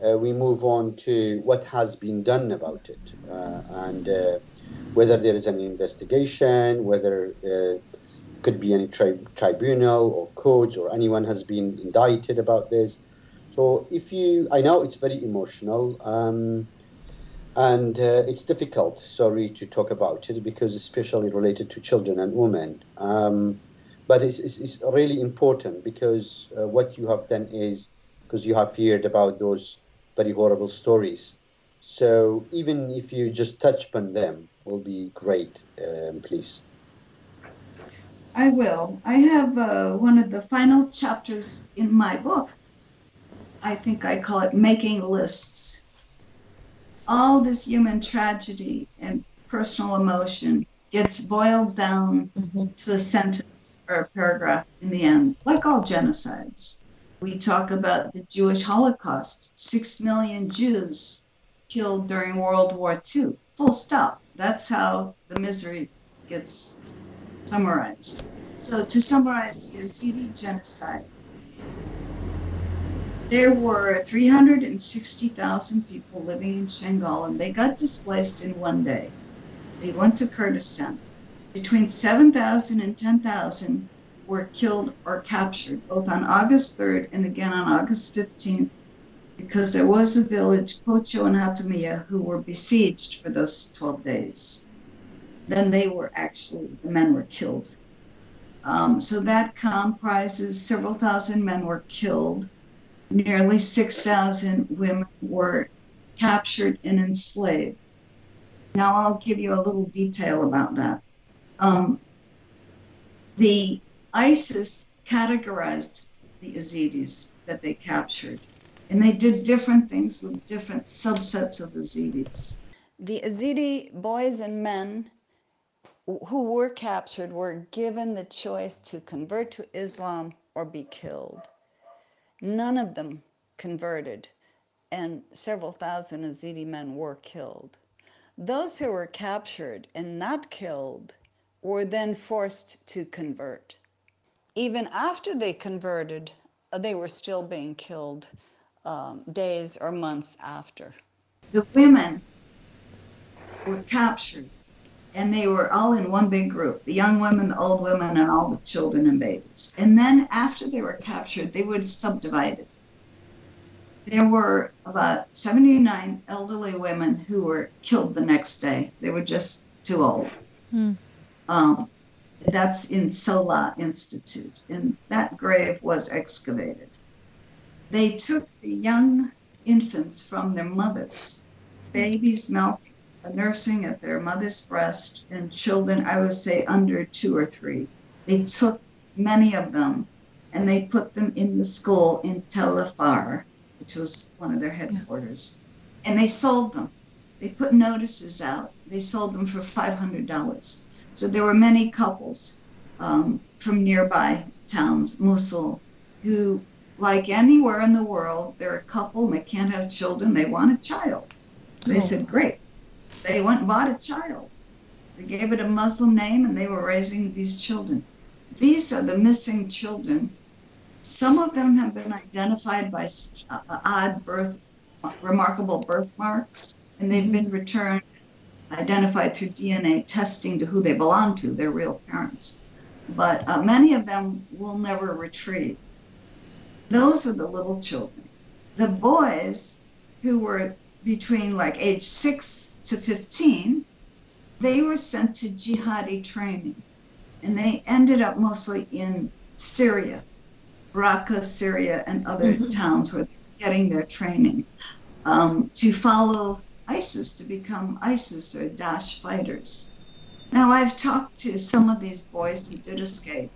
Speaker 4: uh, we move on to what has been done about it uh, and uh, whether there is an investigation, whether uh, could be any tri- tribunal or courts or anyone has been indicted about this. So if you, I know it's very emotional. Um, and uh, it's difficult, sorry, to talk about it because especially related to children and women. Um, but it's, it's, it's, really important because uh, what you have done is because you have heard about those very horrible stories. So even if you just touch upon them, will be great, um, please.
Speaker 3: I will. I have uh, one of the final chapters in my book. I think I call it Making Lists all this human tragedy and personal emotion gets boiled down mm-hmm. to a sentence or a paragraph in the end, like all genocides. We talk about the Jewish Holocaust, six million Jews killed during World War II. Full stop. That's how the misery gets summarized. So, to summarize the Yazidi genocide, there were 360,000 people living in Shangal, and they got displaced in one day. They went to Kurdistan. Between 7,000 and 10,000 were killed or captured, both on August 3rd and again on August 15th, because there was a village, Kocho and Hatamiya, who were besieged for those 12 days. Then they were actually, the men were killed. Um, so that comprises several thousand men were killed nearly 6,000 women were captured and enslaved. Now, I'll give you a little detail about that. Um, the ISIS categorized the Yazidis that they captured, and they did different things with different subsets of Yazidis. The Yazidi boys and men who were captured were given the choice to convert to Islam or be killed. None of them converted, and several thousand Yazidi men were killed. Those who were captured and not killed were then forced to convert. Even after they converted, they were still being killed um, days or months after. The women were captured and they were all in one big group the young women, the old women, and all the children and babies. And then after they were captured, they were subdivided. There were about 79 elderly women who were killed the next day. They were just too old. Hmm. Um, that's in Solagh Institute, and that grave was excavated. They took the young infants from their mothers, babies milking nursing at their mother's breast and children, I would say under two or three. They took many of them and they put them in the school in Tel Afar, which was one of their headquarters, yeah. and they sold them. They put notices out. They sold them for $500. So there were many couples um, from nearby towns, Mosul, who, like anywhere in the world, they're a couple and they can't have children. They want a child. They oh. said, Great, they went and bought a child. They gave it a Muslim name and they were raising these children. These are the missing children. Some of them have been identified by uh, odd birth, remarkable birthmarks, and they've been returned, identified through DNA testing to who they belong to, their real parents. But uh, many of them will never retrieve. Those are the little children. The boys who were between like age six to 15, they were sent to jihadi training. And they ended up mostly in Syria, Raqqa, Syria, and other mm-hmm. towns where they're getting their training um, to follow ISIS, to become ISIS or Daesh fighters. Now, I've talked to some of these boys who did escape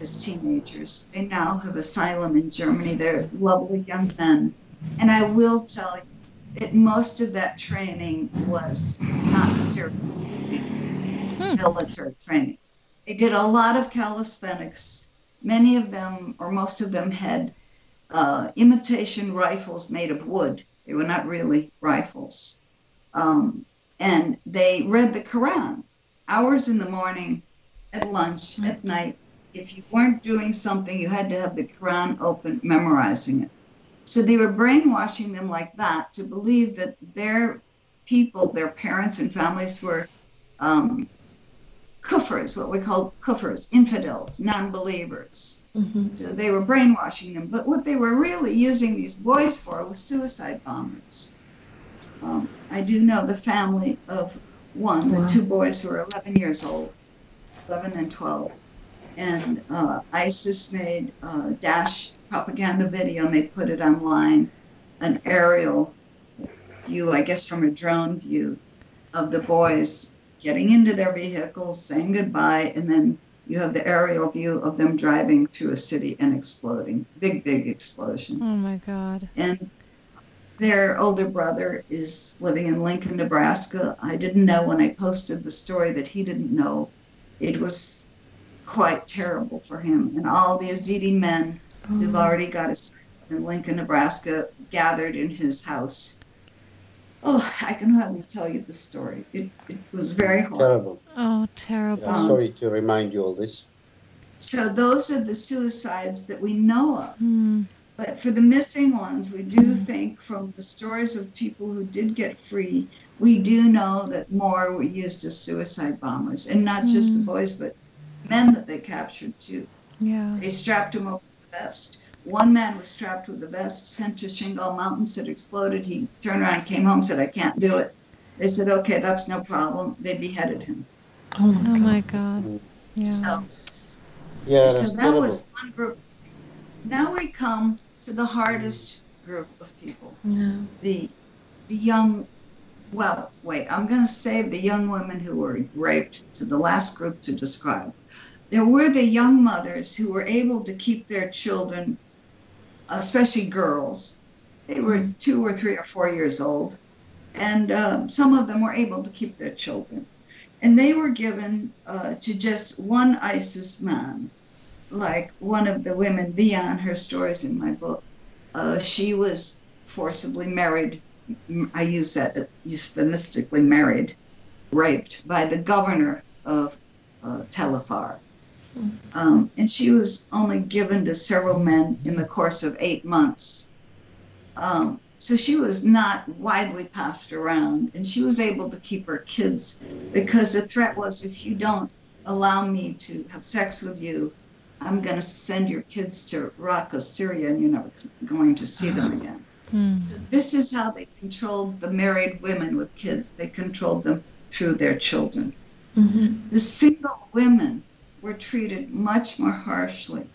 Speaker 3: as teenagers. They now have asylum in Germany. They're lovely young men. And I will tell you, it, most of that training was not serious hmm. military training. They did a lot of calisthenics. Many of them, or most of them, had uh, imitation rifles made of wood. They were not really rifles. Um, and they read the Quran hours in the morning, at lunch, at night, if you weren't doing something, you had to have the Quran open, memorizing it. So they were brainwashing them like that to believe that their people, their parents and families were um, kuffers, what we call kuffers, infidels, non-believers. Mm-hmm. So they were brainwashing them. But what they were really using these boys for was suicide bombers. Um, I do know the family of one, wow. the two boys who are 11 years old, 11 and 12. And uh, ISIS made a Daesh propaganda video and they put it online, an aerial view, I guess from a drone view, of the boys getting into their vehicles, saying goodbye, and then you have the aerial view of them driving through a city and exploding. Big, big explosion.
Speaker 1: Oh my God.
Speaker 3: And their older brother is living in Lincoln, Nebraska. I didn't know when I posted the story that he didn't know. It was quite terrible for him. And all the Yazidi men oh. who've already got a in Lincoln, Nebraska, gathered in his house. Oh, I can hardly tell you the story. It, it was very horrible.
Speaker 4: Terrible.
Speaker 1: Oh, terrible.
Speaker 4: I'm sorry to remind you all this.
Speaker 3: So those are the suicides that we know of.
Speaker 1: Mm.
Speaker 3: But for the missing ones, we do think from the stories of people who did get free, we do know that more were used as suicide bombers, and not mm. just the hmm. boys, but men that they captured too.
Speaker 1: Yeah.
Speaker 3: They strapped them up with the vest. One man was strapped with the vest, sent to Shingal Mountains. It exploded. He turned around, came home, said, "I can't do it." They said, "Okay, that's no problem." They beheaded him.
Speaker 1: Oh my, oh God. my God. Yeah.
Speaker 3: So,
Speaker 4: yeah,
Speaker 3: so that terrible. was one group. Now we come to the hardest group of people.
Speaker 1: Yeah.
Speaker 3: The the young well, wait, I'm going to save the young women who were raped to the last group to describe. There were the young mothers who were able to keep their children, especially girls. They were mm-hmm. two or three or four years old, and uh, some of them were able to keep their children. And they were given uh, to just one ISIS man like one of the women beyond her stories in my book. Uh, she was forcibly married. I use that euphemistically married, raped by the governor of uh, Tel Afar. Um, and she was only given to several men in the course of eight months. Um, so she was not widely passed around, and she was able to keep her kids because the threat was if you don't allow me to have sex with you, I'm going to send your kids to Raqqa, Syria, and you're never going to see them uh-huh. again.
Speaker 1: Hmm.
Speaker 3: So this is how they controlled the married women with kids. They controlled them through their children.
Speaker 1: Mm-hmm.
Speaker 3: The single women were treated much more harshly.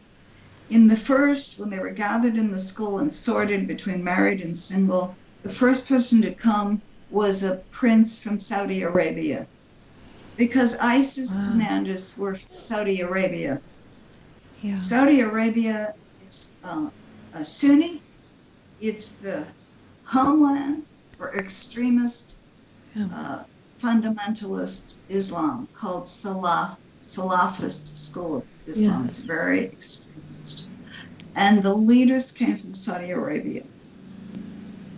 Speaker 3: In the first, when they were gathered in the school and sorted between married and single, the first person to come was a prince from Saudi Arabia. Because ISIS wow. commanders were from Saudi Arabia
Speaker 1: yeah.
Speaker 3: Saudi Arabia is uh, a Sunni. It's the homeland for extremist, yeah. uh, fundamentalist Islam called Salaf, Salafist school of Islam. Yeah. It's very extremist. And the leaders came from Saudi Arabia.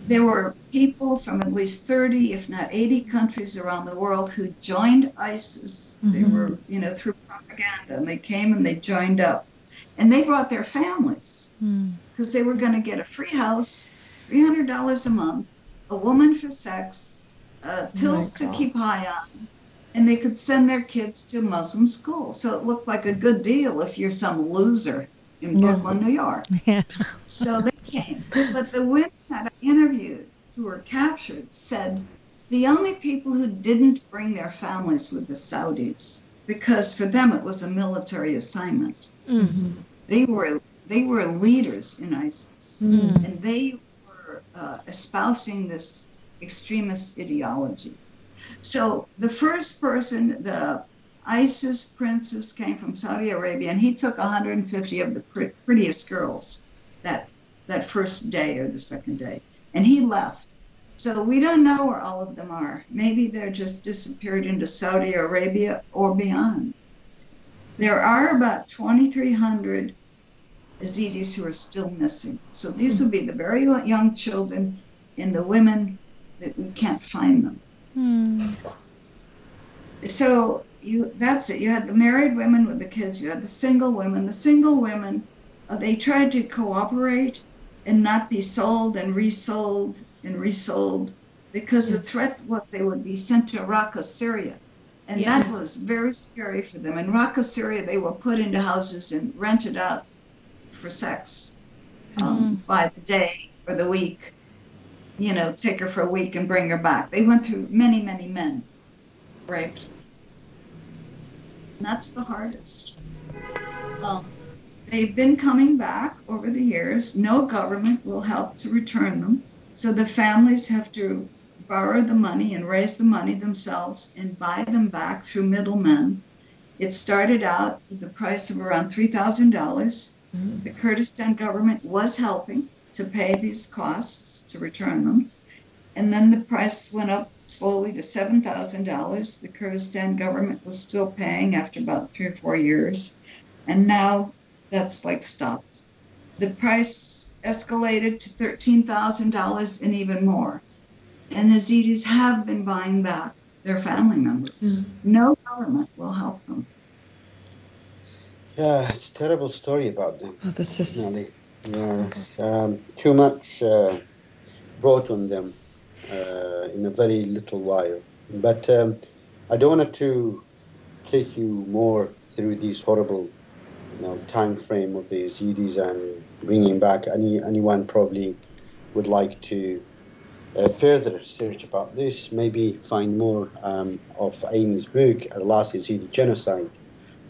Speaker 3: There were people from at least 30, if not 80 countries around the world who joined ISIS. Mm-hmm. They were, you know, through propaganda, and they came and they joined up and they brought their families because
Speaker 1: mm.
Speaker 3: they were going to get a free house, three hundred dollars a month, a woman for sex, uh, pills oh to keep high on, and they could send their kids to Muslim school. So it looked like a good deal if you're some loser in Brooklyn, New York.
Speaker 1: Yeah.
Speaker 3: so they came, but the women that I interviewed who were captured said the only people who didn't bring their families were the Saudis because for them it was a military assignment.
Speaker 1: Mm-hmm.
Speaker 3: They were they were leaders in ISIS,
Speaker 1: mm.
Speaker 3: and they were uh, espousing this extremist ideology. So the first person, the ISIS princess, came from Saudi Arabia, and he took 150 of the prettiest girls that that first day or the second day, and he left. So we don't know where all of them are. Maybe they're just disappeared into Saudi Arabia or beyond. There are about 2,300 Yazidis who are still missing. So these would be the very young children and the women that we can't find them.
Speaker 1: Hmm.
Speaker 3: so you that's it. You had the married women with the kids. You had the single women. The single women, uh, they tried to cooperate and not be sold and resold and resold because the threat was they would be sent to Raqqa, Syria. And yeah. that was very scary for them. In Raqqa, Syria, they were put into houses and rented out for sex um, mm-hmm. by the day or the week. You know, take her for a week and bring her back. They went through many, many men raped. And that's the hardest. Um, they've been coming back over the years. No government will help to return them. So the families have to borrow the money and raise the money themselves and buy them back through middlemen. It started out with the price of around $3,000. Mm-hmm. The Kurdistan government was helping to pay these costs to return them. And then the price went up slowly to $7,000. The Kurdistan government was still paying after about three or four years. And now that's like stopped. The price escalated to $13,000 and even more and Yazidis have been buying back their family members. Mm. No government will help them.
Speaker 4: Yeah, it's a terrible story about them.
Speaker 5: Oh, this is
Speaker 4: really, yeah, um, too much uh, brought on them uh, in a very little while. But um, I don't want to take you more through these horrible, you know, time frame of the Yazidis and bringing back any anyone probably would like to uh, further research about this, maybe find more um, of Amy's book, Last Yazidi Genocide,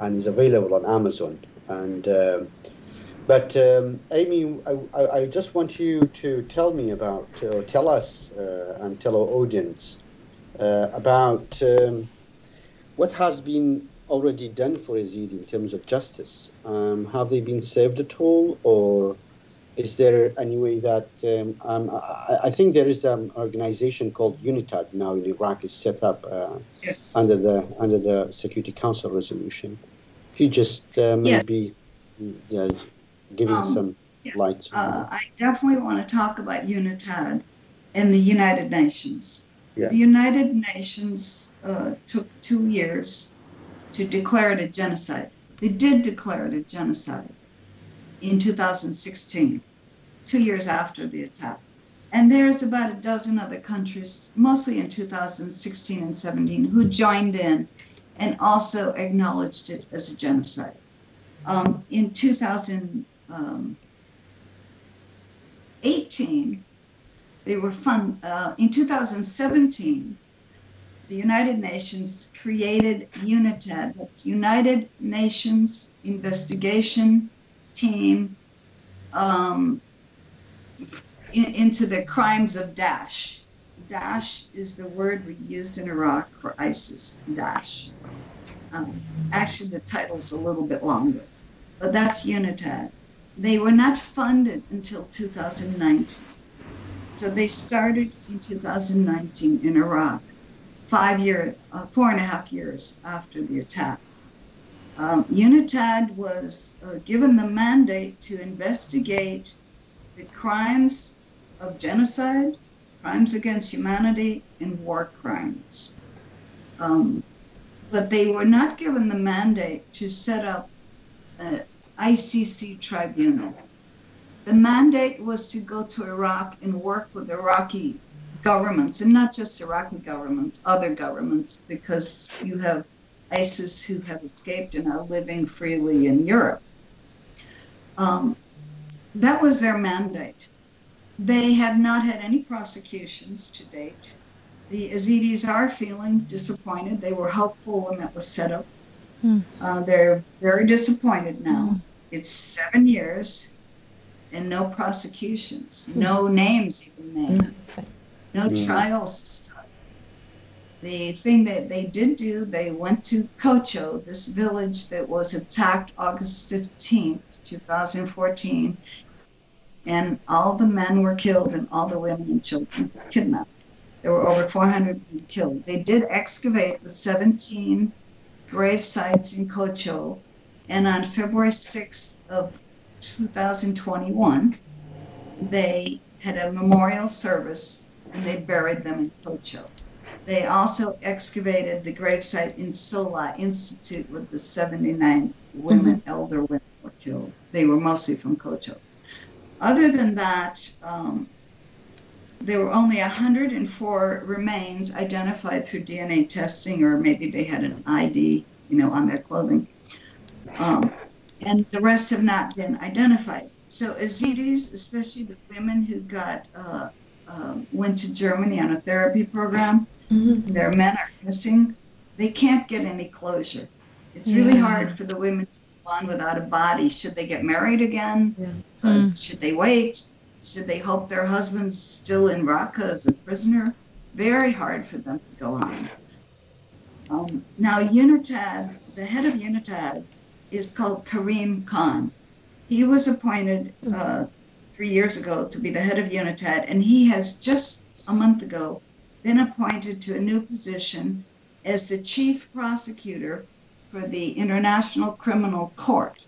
Speaker 4: and is available on Amazon. And um, but um, Amy, I, I, just want you to tell me about, or tell us uh, and tell our audience uh, about um, what has been already done for Yazidi in terms of justice. Um, have they been saved at all, or is there any way that um, um, I, I, think there is an organization called UNITAD now in Iraq is set up uh,
Speaker 3: yes.
Speaker 4: under the under the Security Council resolution. If you just uh, maybe yes. uh, giving um, some yes. light.
Speaker 3: Uh, I definitely want to talk about UNITAD and the United Nations. Yeah. The United Nations uh, took two years to declare it a genocide. They did declare it a genocide in 2016, two years after the attack. And there's about a dozen other countries, mostly in 2016 and 17, who joined in and also acknowledged it as a genocide. Um, in 2018, um, they were fun. Uh, in 2017, the United Nations created UNITAD, that's United Nations Investigation team um, in, into the crimes of Daesh. Daesh is the word we used in Iraq for ISIS, Daesh. Um, actually, the title's a little bit longer, but that's UNITAD. They were not funded until 2019. So they started in 2019 in Iraq, five years, uh, four and a half years after the attack. Um, UNITAD was uh, given the mandate to investigate the crimes of genocide, crimes against humanity, and war crimes. Um, but they were not given the mandate to set up ICC tribunal. The mandate was to go to Iraq and work with Iraqi governments, and not just Iraqi governments, other governments, because you have ISIS who have escaped and are living freely in Europe. Um, that was their mandate. They have not had any prosecutions to date. The Yazidis are feeling disappointed. They were hopeful when that was set up. Hmm. Uh, they're very disappointed now. Hmm. It's seven years and no prosecutions, hmm. no names even named, no trials the thing that they did do, they went to Kocho, this village that was attacked August 15th, 2014, and all the men were killed and all the women and children kidnapped. There were over 400 killed. They did excavate the 17 grave sites in Kocho, and on February 6th of 2021, they had a memorial service and they buried them in Kocho. they also excavated the gravesite in Solagh Institute where the 79 women, mm-hmm. elder women, were killed. They were mostly from Kocho. Other than that, um, there were only 104 remains identified through DNA testing, or maybe they had an ID, you know, on their clothing. Um, and the rest have not been identified. So Yazidis, especially the women who got uh, uh, went to Germany on a therapy program, mm-hmm. their men are missing. They can't get any closure. It's yeah. really hard for the women to go on without a body. Should they get married again? Yeah. Uh, mm. Should they wait? Should they hope their husband's still in Raqqa as a prisoner? Very hard for them to go on. Um, now, UNITAD, the head of UNITAD, is called Karim Khan. He was appointed uh, three years ago to be the head of UNITAD, and he has just a month ago been appointed to a new position as the chief prosecutor for the International Criminal Court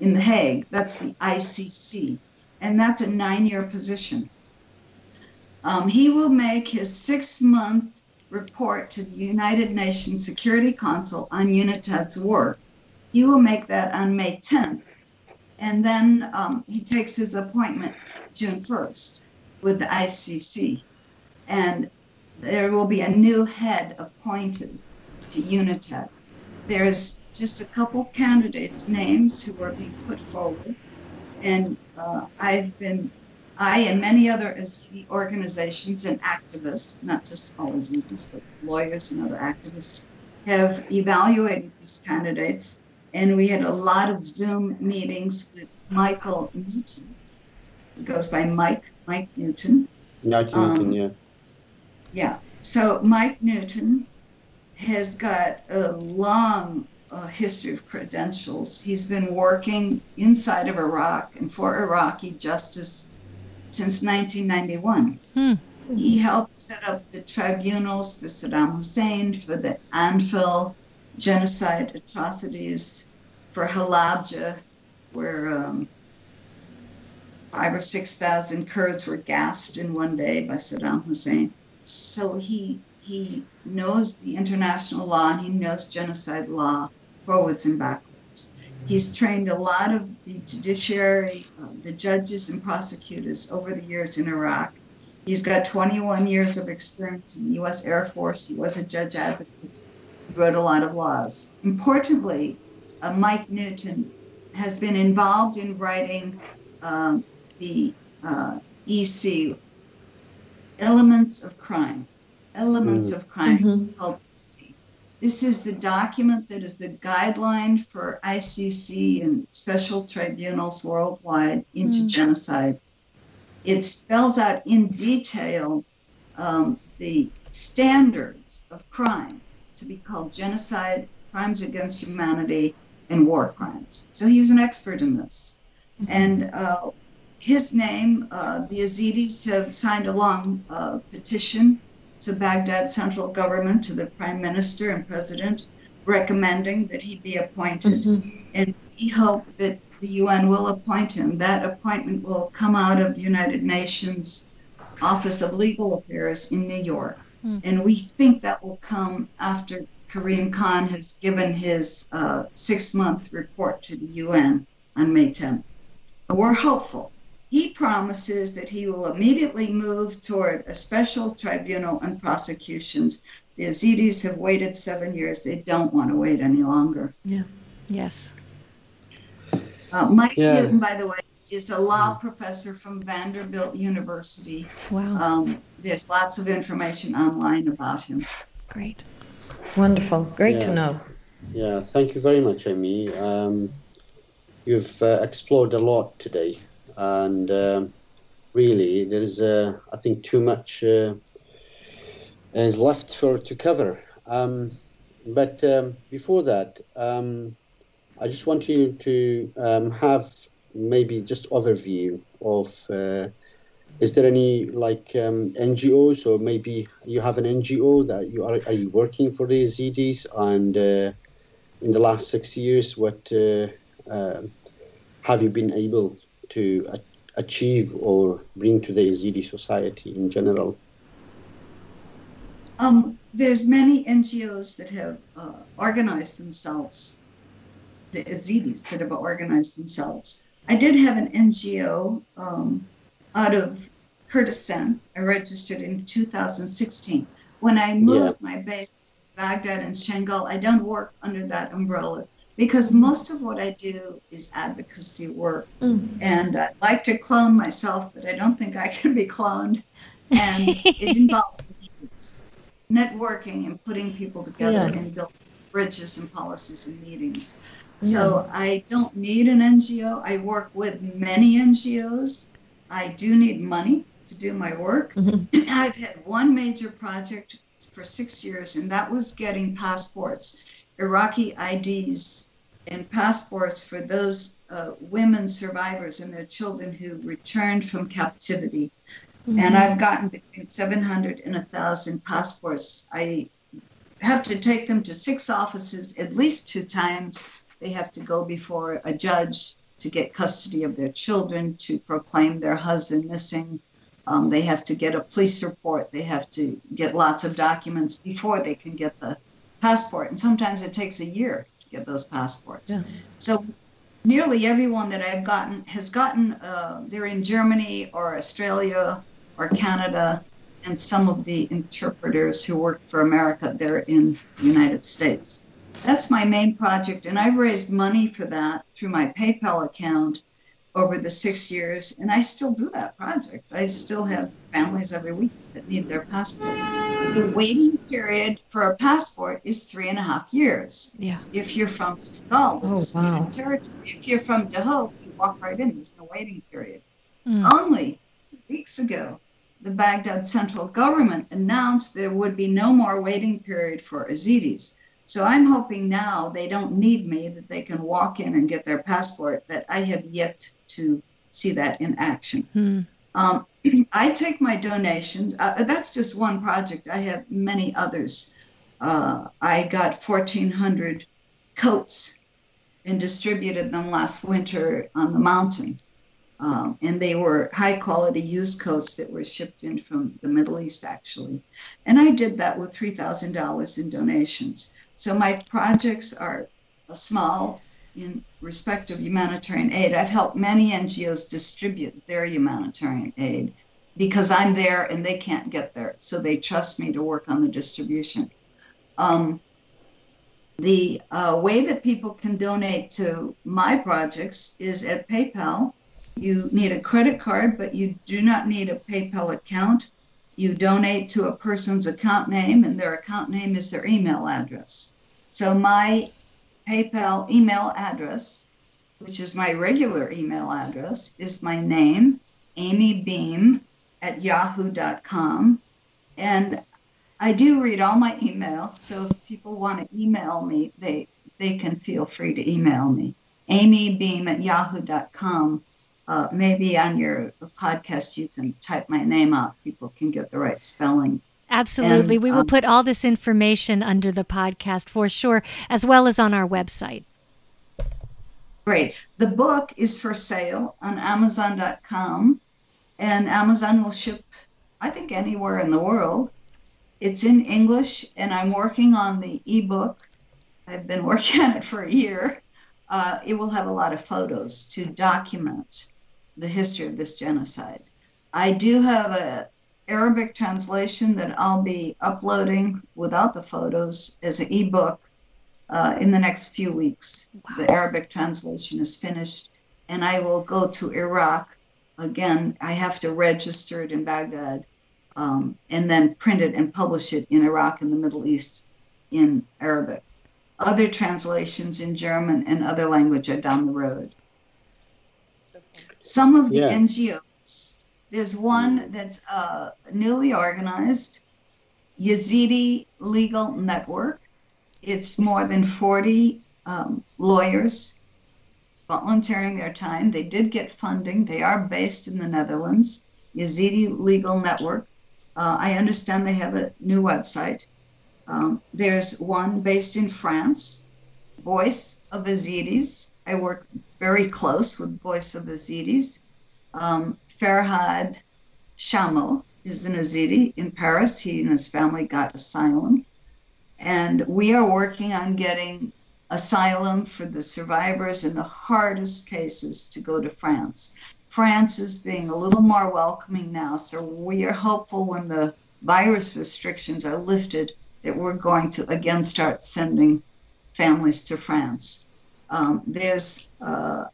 Speaker 3: in The Hague. That's the ICC, and that's a nine year position. Um, he will make his six month report to the United Nations Security Council on UNITAD's work. He will make that on May 10th and then um, he takes his appointment June 1st with the ICC. And there will be a new head appointed to UNITAD. There's just a couple candidates' names who are being put forward. And uh, I've been, I and many other organizations and activists, not just all but lawyers and other activists, have evaluated these candidates and we had a lot of Zoom meetings with Michael Newton. He goes by Mike Mike Newton.
Speaker 4: Mike Newton, um, yeah.
Speaker 3: Yeah. So Mike Newton has got a long uh, history of credentials. He's been working inside of Iraq and for Iraqi justice since 1991. Hmm. He helped set up the tribunals for Saddam Hussein, for the Anfal, genocide atrocities for Halabja, where um, five or six thousand Kurds were gassed in one day by Saddam Hussein. So he he knows the international law and he knows genocide law forwards and backwards. He's trained a lot of the judiciary, uh, the judges and prosecutors over the years in Iraq. He's got 21 years of experience in the U.S. Air Force. He was a judge advocate He wrote a lot of laws. Importantly, uh, Mike Newton has been involved in writing um, the uh, EC, Elements of Crime. Elements mm. of Crime mm-hmm. called EC. This is the document that is the guideline for ICC and special tribunals worldwide into mm. genocide. It spells out in detail um, the standards of crime to be called genocide, crimes against humanity, and war crimes. So he's an expert in this. Mm-hmm. And uh, his name, uh, the Yazidis have signed a long uh, petition to Baghdad central government, to the prime minister and president, recommending that he be appointed. Mm-hmm. And we hope that the UN will appoint him. That appointment will come out of the United Nations Office of Legal Affairs in New York. Mm. And we think that will come after Karim Khan has given his uh, six month report to the UN on May 10th. We're hopeful. He promises that he will immediately move toward a special tribunal on prosecutions. The Yazidis have waited seven years. They don't want to wait any longer.
Speaker 1: Yeah. Yes.
Speaker 3: Uh, Mike yeah. Newton, by the way, is a law professor from Vanderbilt University.
Speaker 1: Wow.
Speaker 3: Um, there's lots of information online about him.
Speaker 1: Great.
Speaker 5: Wonderful. Great yeah. to know.
Speaker 4: Yeah, thank you very much, Amy. Um, you've uh, explored a lot today, and um, really, there's, uh, I think, too much uh, is left for to cover. Um, but um, before that, um, I just want you to um, have maybe just overview of uh, is there any like NGOs or maybe you have an NGO that you are are you working for the Yazidis and uh, in the last six years what uh, uh, have you been able to achieve or bring to the Yazidi society in general?
Speaker 3: Um, there's many NGOs that have uh, organized themselves, the Yazidis that have organized themselves. I did have an NGO um, out of Kurdistan. I registered in 2016. When I moved yeah. my base to Baghdad and Shangal, I don't work under that umbrella because most of what I do is advocacy work. Mm. And I like to clone myself, but I don't think I can be cloned. And it involves networking and putting people together yeah. and building bridges and policies and meetings. So yeah. I don't need an NGO. I work with many NGOs. I do need money to do my work. Mm-hmm. I've had one major project for six years, and that was getting passports, Iraqi IDs, and passports for those uh, women survivors and their children who returned from captivity. Mm-hmm. And I've gotten between 700 and 1,000 passports. I have to take them to six offices at least two times. They have to go before a judge to get custody of their children, to proclaim their husband missing. Um, they have to get a police report. They have to get lots of documents before they can get the passport. And sometimes it takes a year get those passports. Yeah. So nearly everyone that I've gotten has gotten, uh, they're in Germany or Australia or Canada, and some of the interpreters who work for America, they're in the United States. That's my main project, and I've raised money for that through my PayPal account over the six years, and I still do that project. I still have families every week that need their passport. The waiting period for a passport is three and a half years.
Speaker 1: Yeah.
Speaker 3: If you're from Sudan,
Speaker 1: oh, wow. territory.
Speaker 3: if you're from Dahouk, you walk right in. There's no waiting period. Mm. Only weeks ago, the Baghdad central government announced there would be no more waiting period for Yazidis. So I'm hoping now they don't need me, that they can walk in and get their passport, but I have yet to see that in action. Hmm. Um, I take my donations, uh, that's just one project. I have many others. Uh, I got 1,400 coats and distributed them last winter on the mountain. Um, and they were high quality used coats that were shipped in from the Middle East, actually. And I did that with $3,000 in donations. So my projects are small in respect of humanitarian aid. I've helped many NGOs distribute their humanitarian aid because I'm there and they can't get there. So they trust me to work on the distribution. Um, the uh, way that people can donate to my projects is at PayPal you need a credit card, but you do not need a PayPal account. You donate to a person's account name, and their account name is their email address. So, my PayPal email address, which is my regular email address, is my name, Amy Beam at yahoo.com. And I do read all my email, so if people want to email me, they, they can feel free to email me. Amy Beam at yahoo.com uh, maybe on your podcast you can type my name out. People can get the right spelling.
Speaker 1: Absolutely. And, we will um, put all this information under the podcast for sure, as well as on our website.
Speaker 3: Great. The book is for sale on Amazon.com, and Amazon will ship, I think, anywhere in the world. It's in English, and I'm working on the ebook. I've been working on it for a year. Uh, it will have a lot of photos to document the history of this genocide. I do have a Arabic translation that I'll be uploading without the photos as an ebook uh, in the next few weeks. Wow. The Arabic translation is finished, and I will go to Iraq. Again, I have to register it in Baghdad um, and then print it and publish it in Iraq and the Middle East in Arabic. Other translations in German and other language are down the road. Some of the yeah. NGOs, there's one that's uh, newly organized, Yazidi Legal Network. It's more than 40 um, lawyers volunteering their time. They did get funding. They are based in the Netherlands, Yazidi Legal Network. Uh, I understand they have a new website. Um, there's one based in France, Voice of Yazidis. I work very close with Voice of Yazidis. Um, Farhad Shamil is an Yazidi in Paris. He and his family got asylum. And we are working on getting asylum for the survivors in the hardest cases to go to France. France is being a little more welcoming now, so we are hopeful when the virus restrictions are lifted that we're going to again start sending families to France. Um, there's an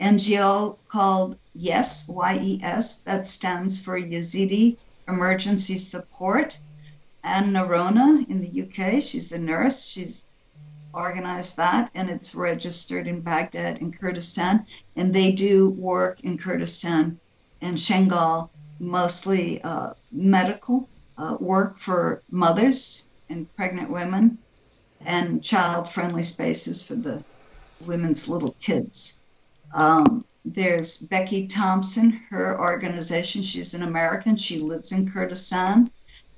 Speaker 3: NGO called YES, Y-E-S, that stands for Yazidi Emergency Support. Anne Noronha in the UK, she's a nurse. She's organized that and it's registered in Baghdad in Kurdistan. And they do work in Kurdistan and Shangal, mostly uh, medical uh, work for mothers and pregnant women and child friendly spaces for the women's little kids. Um, there's Becky Thompson, her organization. She's an American. She lives in Kurdistan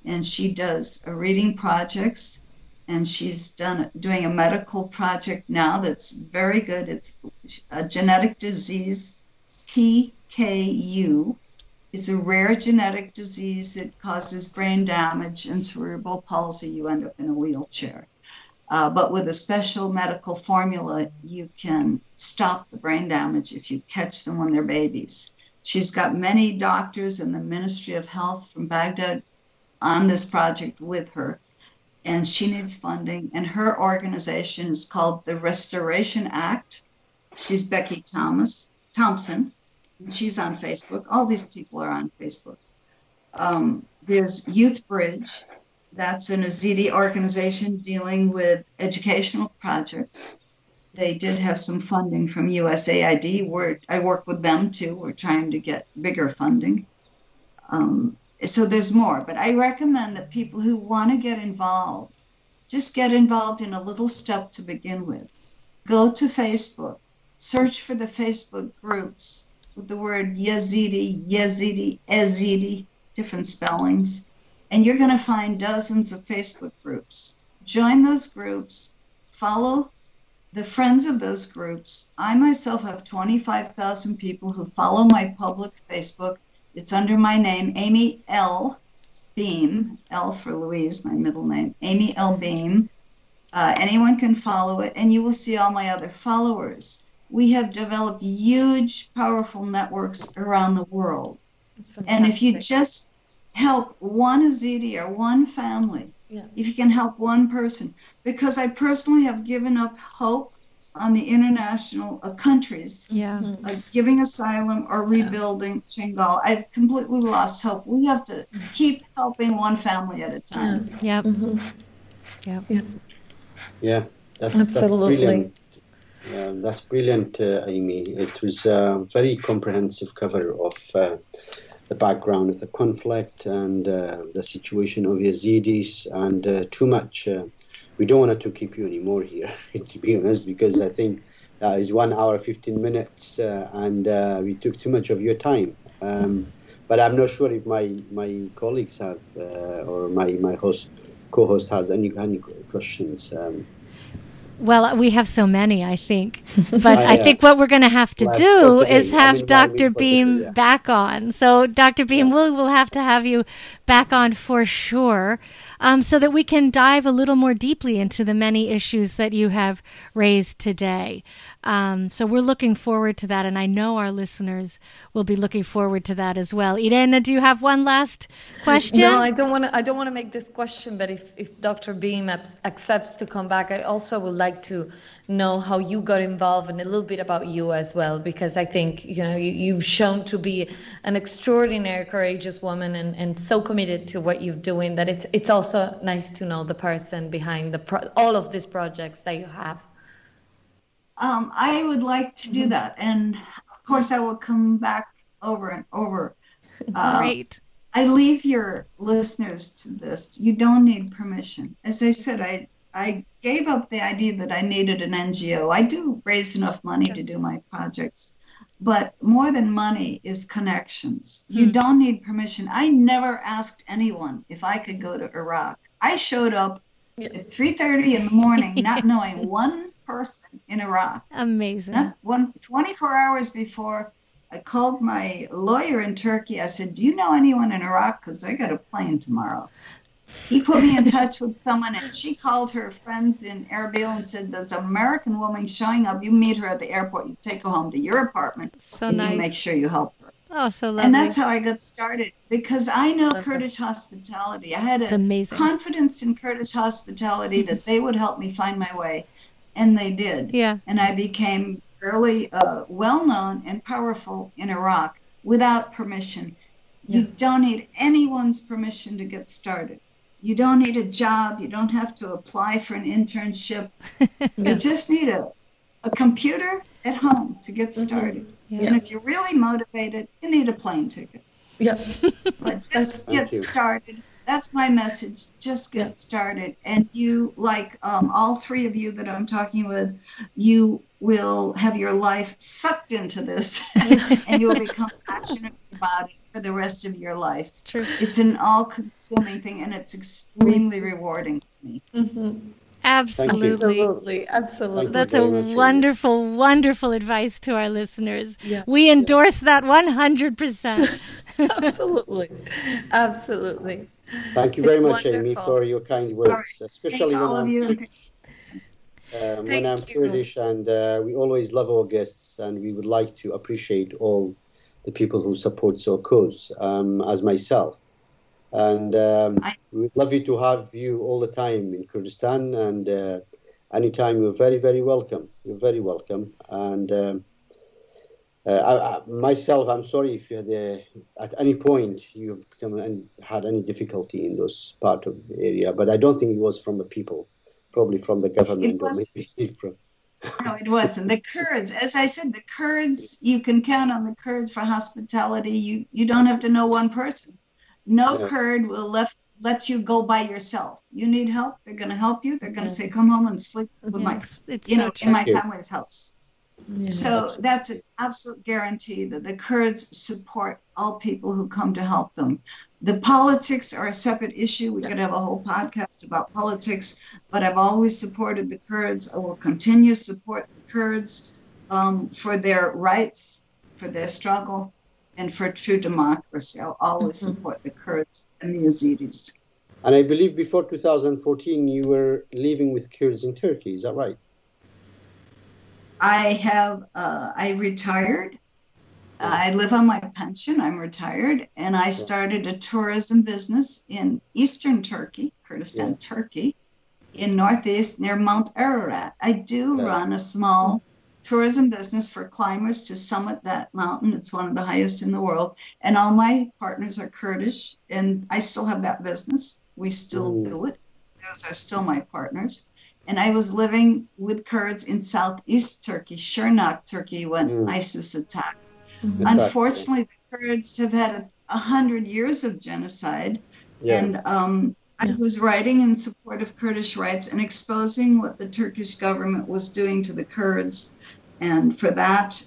Speaker 3: and she does reading projects and she's done doing a medical project now that's very good. It's a genetic disease, PKU. It's a rare genetic disease that causes brain damage and cerebral palsy. You end up in a wheelchair. Uh, but with a special medical formula, you can stop the brain damage if you catch them when they're babies. She's got many doctors in the Ministry of Health from Baghdad on this project with her, and she needs funding. And her organization is called the Restoration Act. She's Becky Thomas Thompson. She's on Facebook. All these people are on Facebook. Um, there's Youth Bridge, that's an Yazidi organization dealing with educational projects. They did have some funding from USAID. I work with them too. We're trying to get bigger funding. Um, so there's more, but I recommend that people who want to get involved just get involved in a little step to begin with. Go to Facebook, search for the Facebook groups with the word Yazidi, Yazidi, Ezidi, different spellings and you're going to find dozens of Facebook groups. Join those groups, follow the friends of those groups. I myself have 25,000 people who follow my public Facebook. It's under my name, Amy L. Beam, L for Louise, my middle name, Amy L. Beam. Uh, anyone can follow it, and you will see all my other followers. We have developed huge, powerful networks around the world. And if you just help one Yazidi or one family, yeah. if you can help one person, because I personally have given up hope on the international uh, countries
Speaker 1: yeah.
Speaker 3: Uh, giving asylum or rebuilding yeah. Shangal. I've completely lost hope. We have to keep helping one family at a time.
Speaker 1: Yeah. Mm-hmm.
Speaker 4: Yeah. Yeah. Yeah. That's, Absolutely. That's brilliant. Yeah, that's brilliant, uh, Amy. It was a very comprehensive cover of uh, the background of the conflict and uh, the situation of Yazidis, and uh, too much. Uh, we don't want to keep you anymore here, to be honest, because I think that is one hour, 15 minutes, uh, and uh, we took too much of your time. Um, but I'm not sure if my, my colleagues have, uh, or my, my host, co-host has any, any questions. Um,
Speaker 1: well, we have so many, I think. But I, I think what we're going to have to do is have I mean, Dr. Beam today, yeah. back on. So, Dr. Beam, yeah. we'll, we'll have to have you back on for sure um, so that we can dive a little more deeply into the many issues that you have raised today. Um, so we're looking forward to that, and I know our listeners will be looking forward to that as well. Irena, do you have one last question?
Speaker 5: No, I don't want to. I don't want to make this question, but if if Dr. Beam accepts to come back, I also would like to know how you got involved and a little bit about you as well, because I think you know you, you've shown to be an extraordinary, courageous woman and, and so committed to what you're doing that it's it's also nice to know the person behind the pro- all of these projects that you have.
Speaker 3: Um, I would like to do mm-hmm. that, and of course, I will come back over and over.
Speaker 1: Uh, Great.
Speaker 3: I leave your listeners to this. You don't need permission. As I said, I I gave up the idea that I needed an NGO. I do raise enough money to do my projects, but more than money is connections. You mm. don't need permission. I never asked anyone if I could go to Iraq. I showed up yeah. at 3:30 in the morning, not knowing one person in Iraq.
Speaker 1: Amazing.
Speaker 3: Not one 24 hours before I called my lawyer in Turkey. I said, Do you know anyone in Iraq? Because I got a plane tomorrow. He put me in touch with someone, and she called her friends in Erbil and said, There's an American woman showing up. You meet her at the airport, you take her home to your apartment,
Speaker 1: So
Speaker 3: and
Speaker 1: nice.
Speaker 3: you make sure you help her.
Speaker 1: Oh, so lovely.
Speaker 3: And that's how I got started because I know
Speaker 5: Lovely.
Speaker 3: Kurdish hospitality. I had a
Speaker 1: amazing.
Speaker 3: confidence in Kurdish hospitality that they would help me find my way, and they did.
Speaker 1: yeah.
Speaker 3: And I became fairly uh, well known and powerful in Iraq without permission. You
Speaker 5: Yeah.
Speaker 3: don't need anyone's permission to get started. You don't need a job. You don't have to apply for an internship. You just need a, a computer at home to get
Speaker 5: Mhm.
Speaker 3: started.
Speaker 1: Yeah.
Speaker 3: And if you're really motivated, you need a plane ticket.
Speaker 5: Yeah.
Speaker 3: But just
Speaker 4: Thank
Speaker 3: get
Speaker 4: you.
Speaker 3: started. That's my message. Just get
Speaker 5: Yeah.
Speaker 3: started. And you, like um, all three of you that I'm talking with, you will have your life sucked into this and you will become passionate about it for the rest of your life.
Speaker 1: True.
Speaker 3: It's an all consuming thing and it's extremely rewarding for me.
Speaker 5: Mhm.
Speaker 1: Absolutely.
Speaker 5: Absolutely. Absolutely.
Speaker 1: That's a
Speaker 4: very much,
Speaker 1: wonderful, wonderful advice to our listeners.
Speaker 5: Yeah.
Speaker 1: We endorse that 100%.
Speaker 5: Absolutely. Absolutely.
Speaker 4: Thank you very
Speaker 5: It's
Speaker 4: much, Amy, for your kind words, especially
Speaker 3: Thank
Speaker 4: when I'm,
Speaker 3: you.
Speaker 4: um, when I'm
Speaker 5: you.
Speaker 4: Kurdish, and uh, we always love our guests, and we would like to appreciate all the people who support our cause, um, as myself. And um,
Speaker 3: I-
Speaker 4: we'd love you to have you all the time in Kurdistan, and uh, anytime you're very, very welcome. You're very welcome. And um, uh, I, I, myself, I'm sorry if you had, at any point you've become and had any difficulty in those part of the area, but I don't think it was from the people, probably from the government or maybe from.
Speaker 3: No, it wasn't. The Kurds, as I said, the Kurds, you can count on the Kurds for hospitality. You you don't have to know one person. No
Speaker 4: Yeah.
Speaker 3: Kurd will let let you go by yourself. You need help, they're gonna help you. They're gonna say, Come home and sleep with my
Speaker 1: It's, it's
Speaker 3: you
Speaker 1: so
Speaker 3: know,
Speaker 1: true.
Speaker 3: in my family's house.
Speaker 5: Yeah.
Speaker 3: So that's an absolute guarantee that the Kurds support all people who come to help them. The politics are a separate issue. We could have a whole podcast about politics, but I've always supported the Kurds. I will continue to support the Kurds um, for their rights, for their struggle, and for true democracy. I'll always
Speaker 5: Mhm.
Speaker 3: support the Kurds and the Yazidis.
Speaker 4: And I believe before 2014 you were living with Kurds in Turkey. Is that right?
Speaker 3: I have, uh, I retired. I live on my pension. I'm retired. And I started a tourism business in eastern Turkey, Kurdistan,
Speaker 4: Yeah.
Speaker 3: Turkey, in northeast near Mount Ararat. I do
Speaker 4: Right.
Speaker 3: run a small tourism business for climbers to summit that mountain. It's one of the highest in the world. And all my partners are Kurdish, and I still have that business. We still do it. Those are still my partners and I was living with Kurds in southeast Turkey, Shirnak, Turkey, when
Speaker 4: Mm.
Speaker 3: ISIS attacked.
Speaker 5: Mhm.
Speaker 3: Unfortunately, the Kurds have had a, a hundred years of genocide,
Speaker 4: Yeah.
Speaker 3: and um, I
Speaker 5: Yeah.
Speaker 3: was writing in support of Kurdish rights and exposing what the Turkish government was doing to the Kurds. And for that,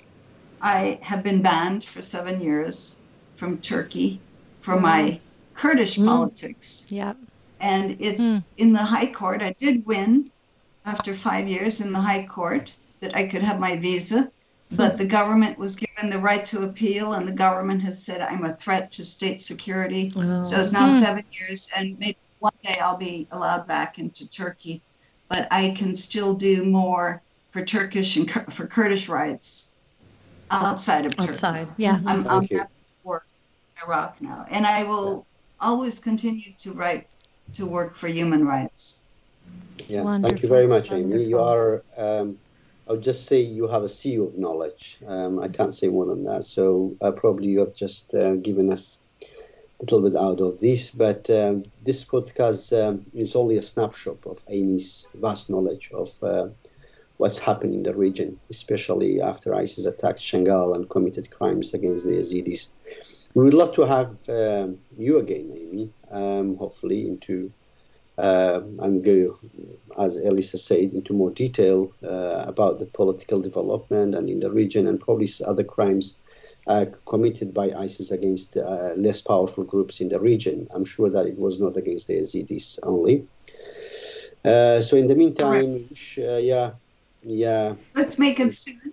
Speaker 3: I have been banned for seven years from Turkey for my Kurdish
Speaker 5: Mm.
Speaker 3: politics
Speaker 1: Yep.
Speaker 3: and it's
Speaker 1: Hmm.
Speaker 3: in the high court. I did win after five years in the high court that I could have my visa, but the government was given the right to appeal, and the government has said I'm a threat to state security.
Speaker 5: Oh.
Speaker 3: So it's now
Speaker 1: Hmm.
Speaker 3: seven years, and maybe one day I'll be allowed back into Turkey, but I can still do more for Turkish and for Kurdish rights outside of Turkey.
Speaker 5: outside.
Speaker 1: Yeah.
Speaker 3: I'm, I'm
Speaker 4: Thank you.
Speaker 3: happy to work in Iraq now, and I will always continue to write to work for human rights.
Speaker 4: Yeah, thank you very much, Amy. You are, um, I would just say you have a sea of knowledge. Um, I can't say more than that. So uh, probably you have just uh, given us a little bit out of this, but um, this podcast um, is only a snapshot of Amy's vast knowledge of uh, what's happening in the region, especially after ISIS attacked Shangal and committed crimes against the Yazidis. We would love to have um, you again, Amy, um, hopefully into uh, and go, as Elisa said, into more detail uh, about the political development and in the region and probably other crimes uh, committed by ISIS against uh, less powerful groups in the region. I'm sure that it was not against the Yazidis only. Uh, so in the meantime, we wish, uh, yeah, yeah,
Speaker 3: Let's make it soon.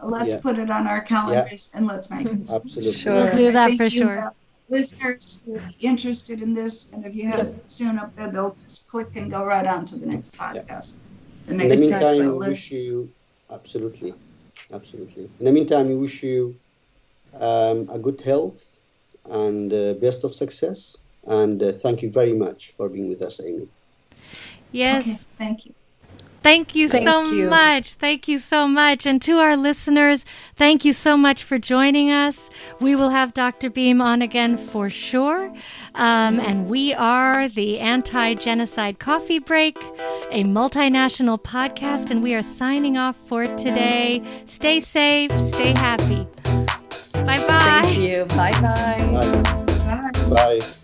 Speaker 3: let's yeah. put it on our calendars yeah. and let's make it.
Speaker 4: Absolutely.
Speaker 1: Sure. We'll do that for sure.
Speaker 3: Listeners who are interested in this, and if you have yeah. soon up there, they'll just click and go right on to the next podcast.
Speaker 4: The next in the meantime, so wish you absolutely, absolutely. In the meantime, we wish you um, a good health and uh, best of success. And uh, thank you very much for being with us, Amy.
Speaker 1: Yes.
Speaker 3: Okay, thank you.
Speaker 1: Thank you thank so you. much. Thank you so much. And to our listeners, thank you so much for joining us. We will have Dr. Beam on again for sure. Um, and we are the Anti Genocide Coffee Break, a multinational podcast, and we are signing off for today. Stay safe, stay happy. Bye bye.
Speaker 5: Thank you. Bye-bye.
Speaker 4: Bye bye. Bye.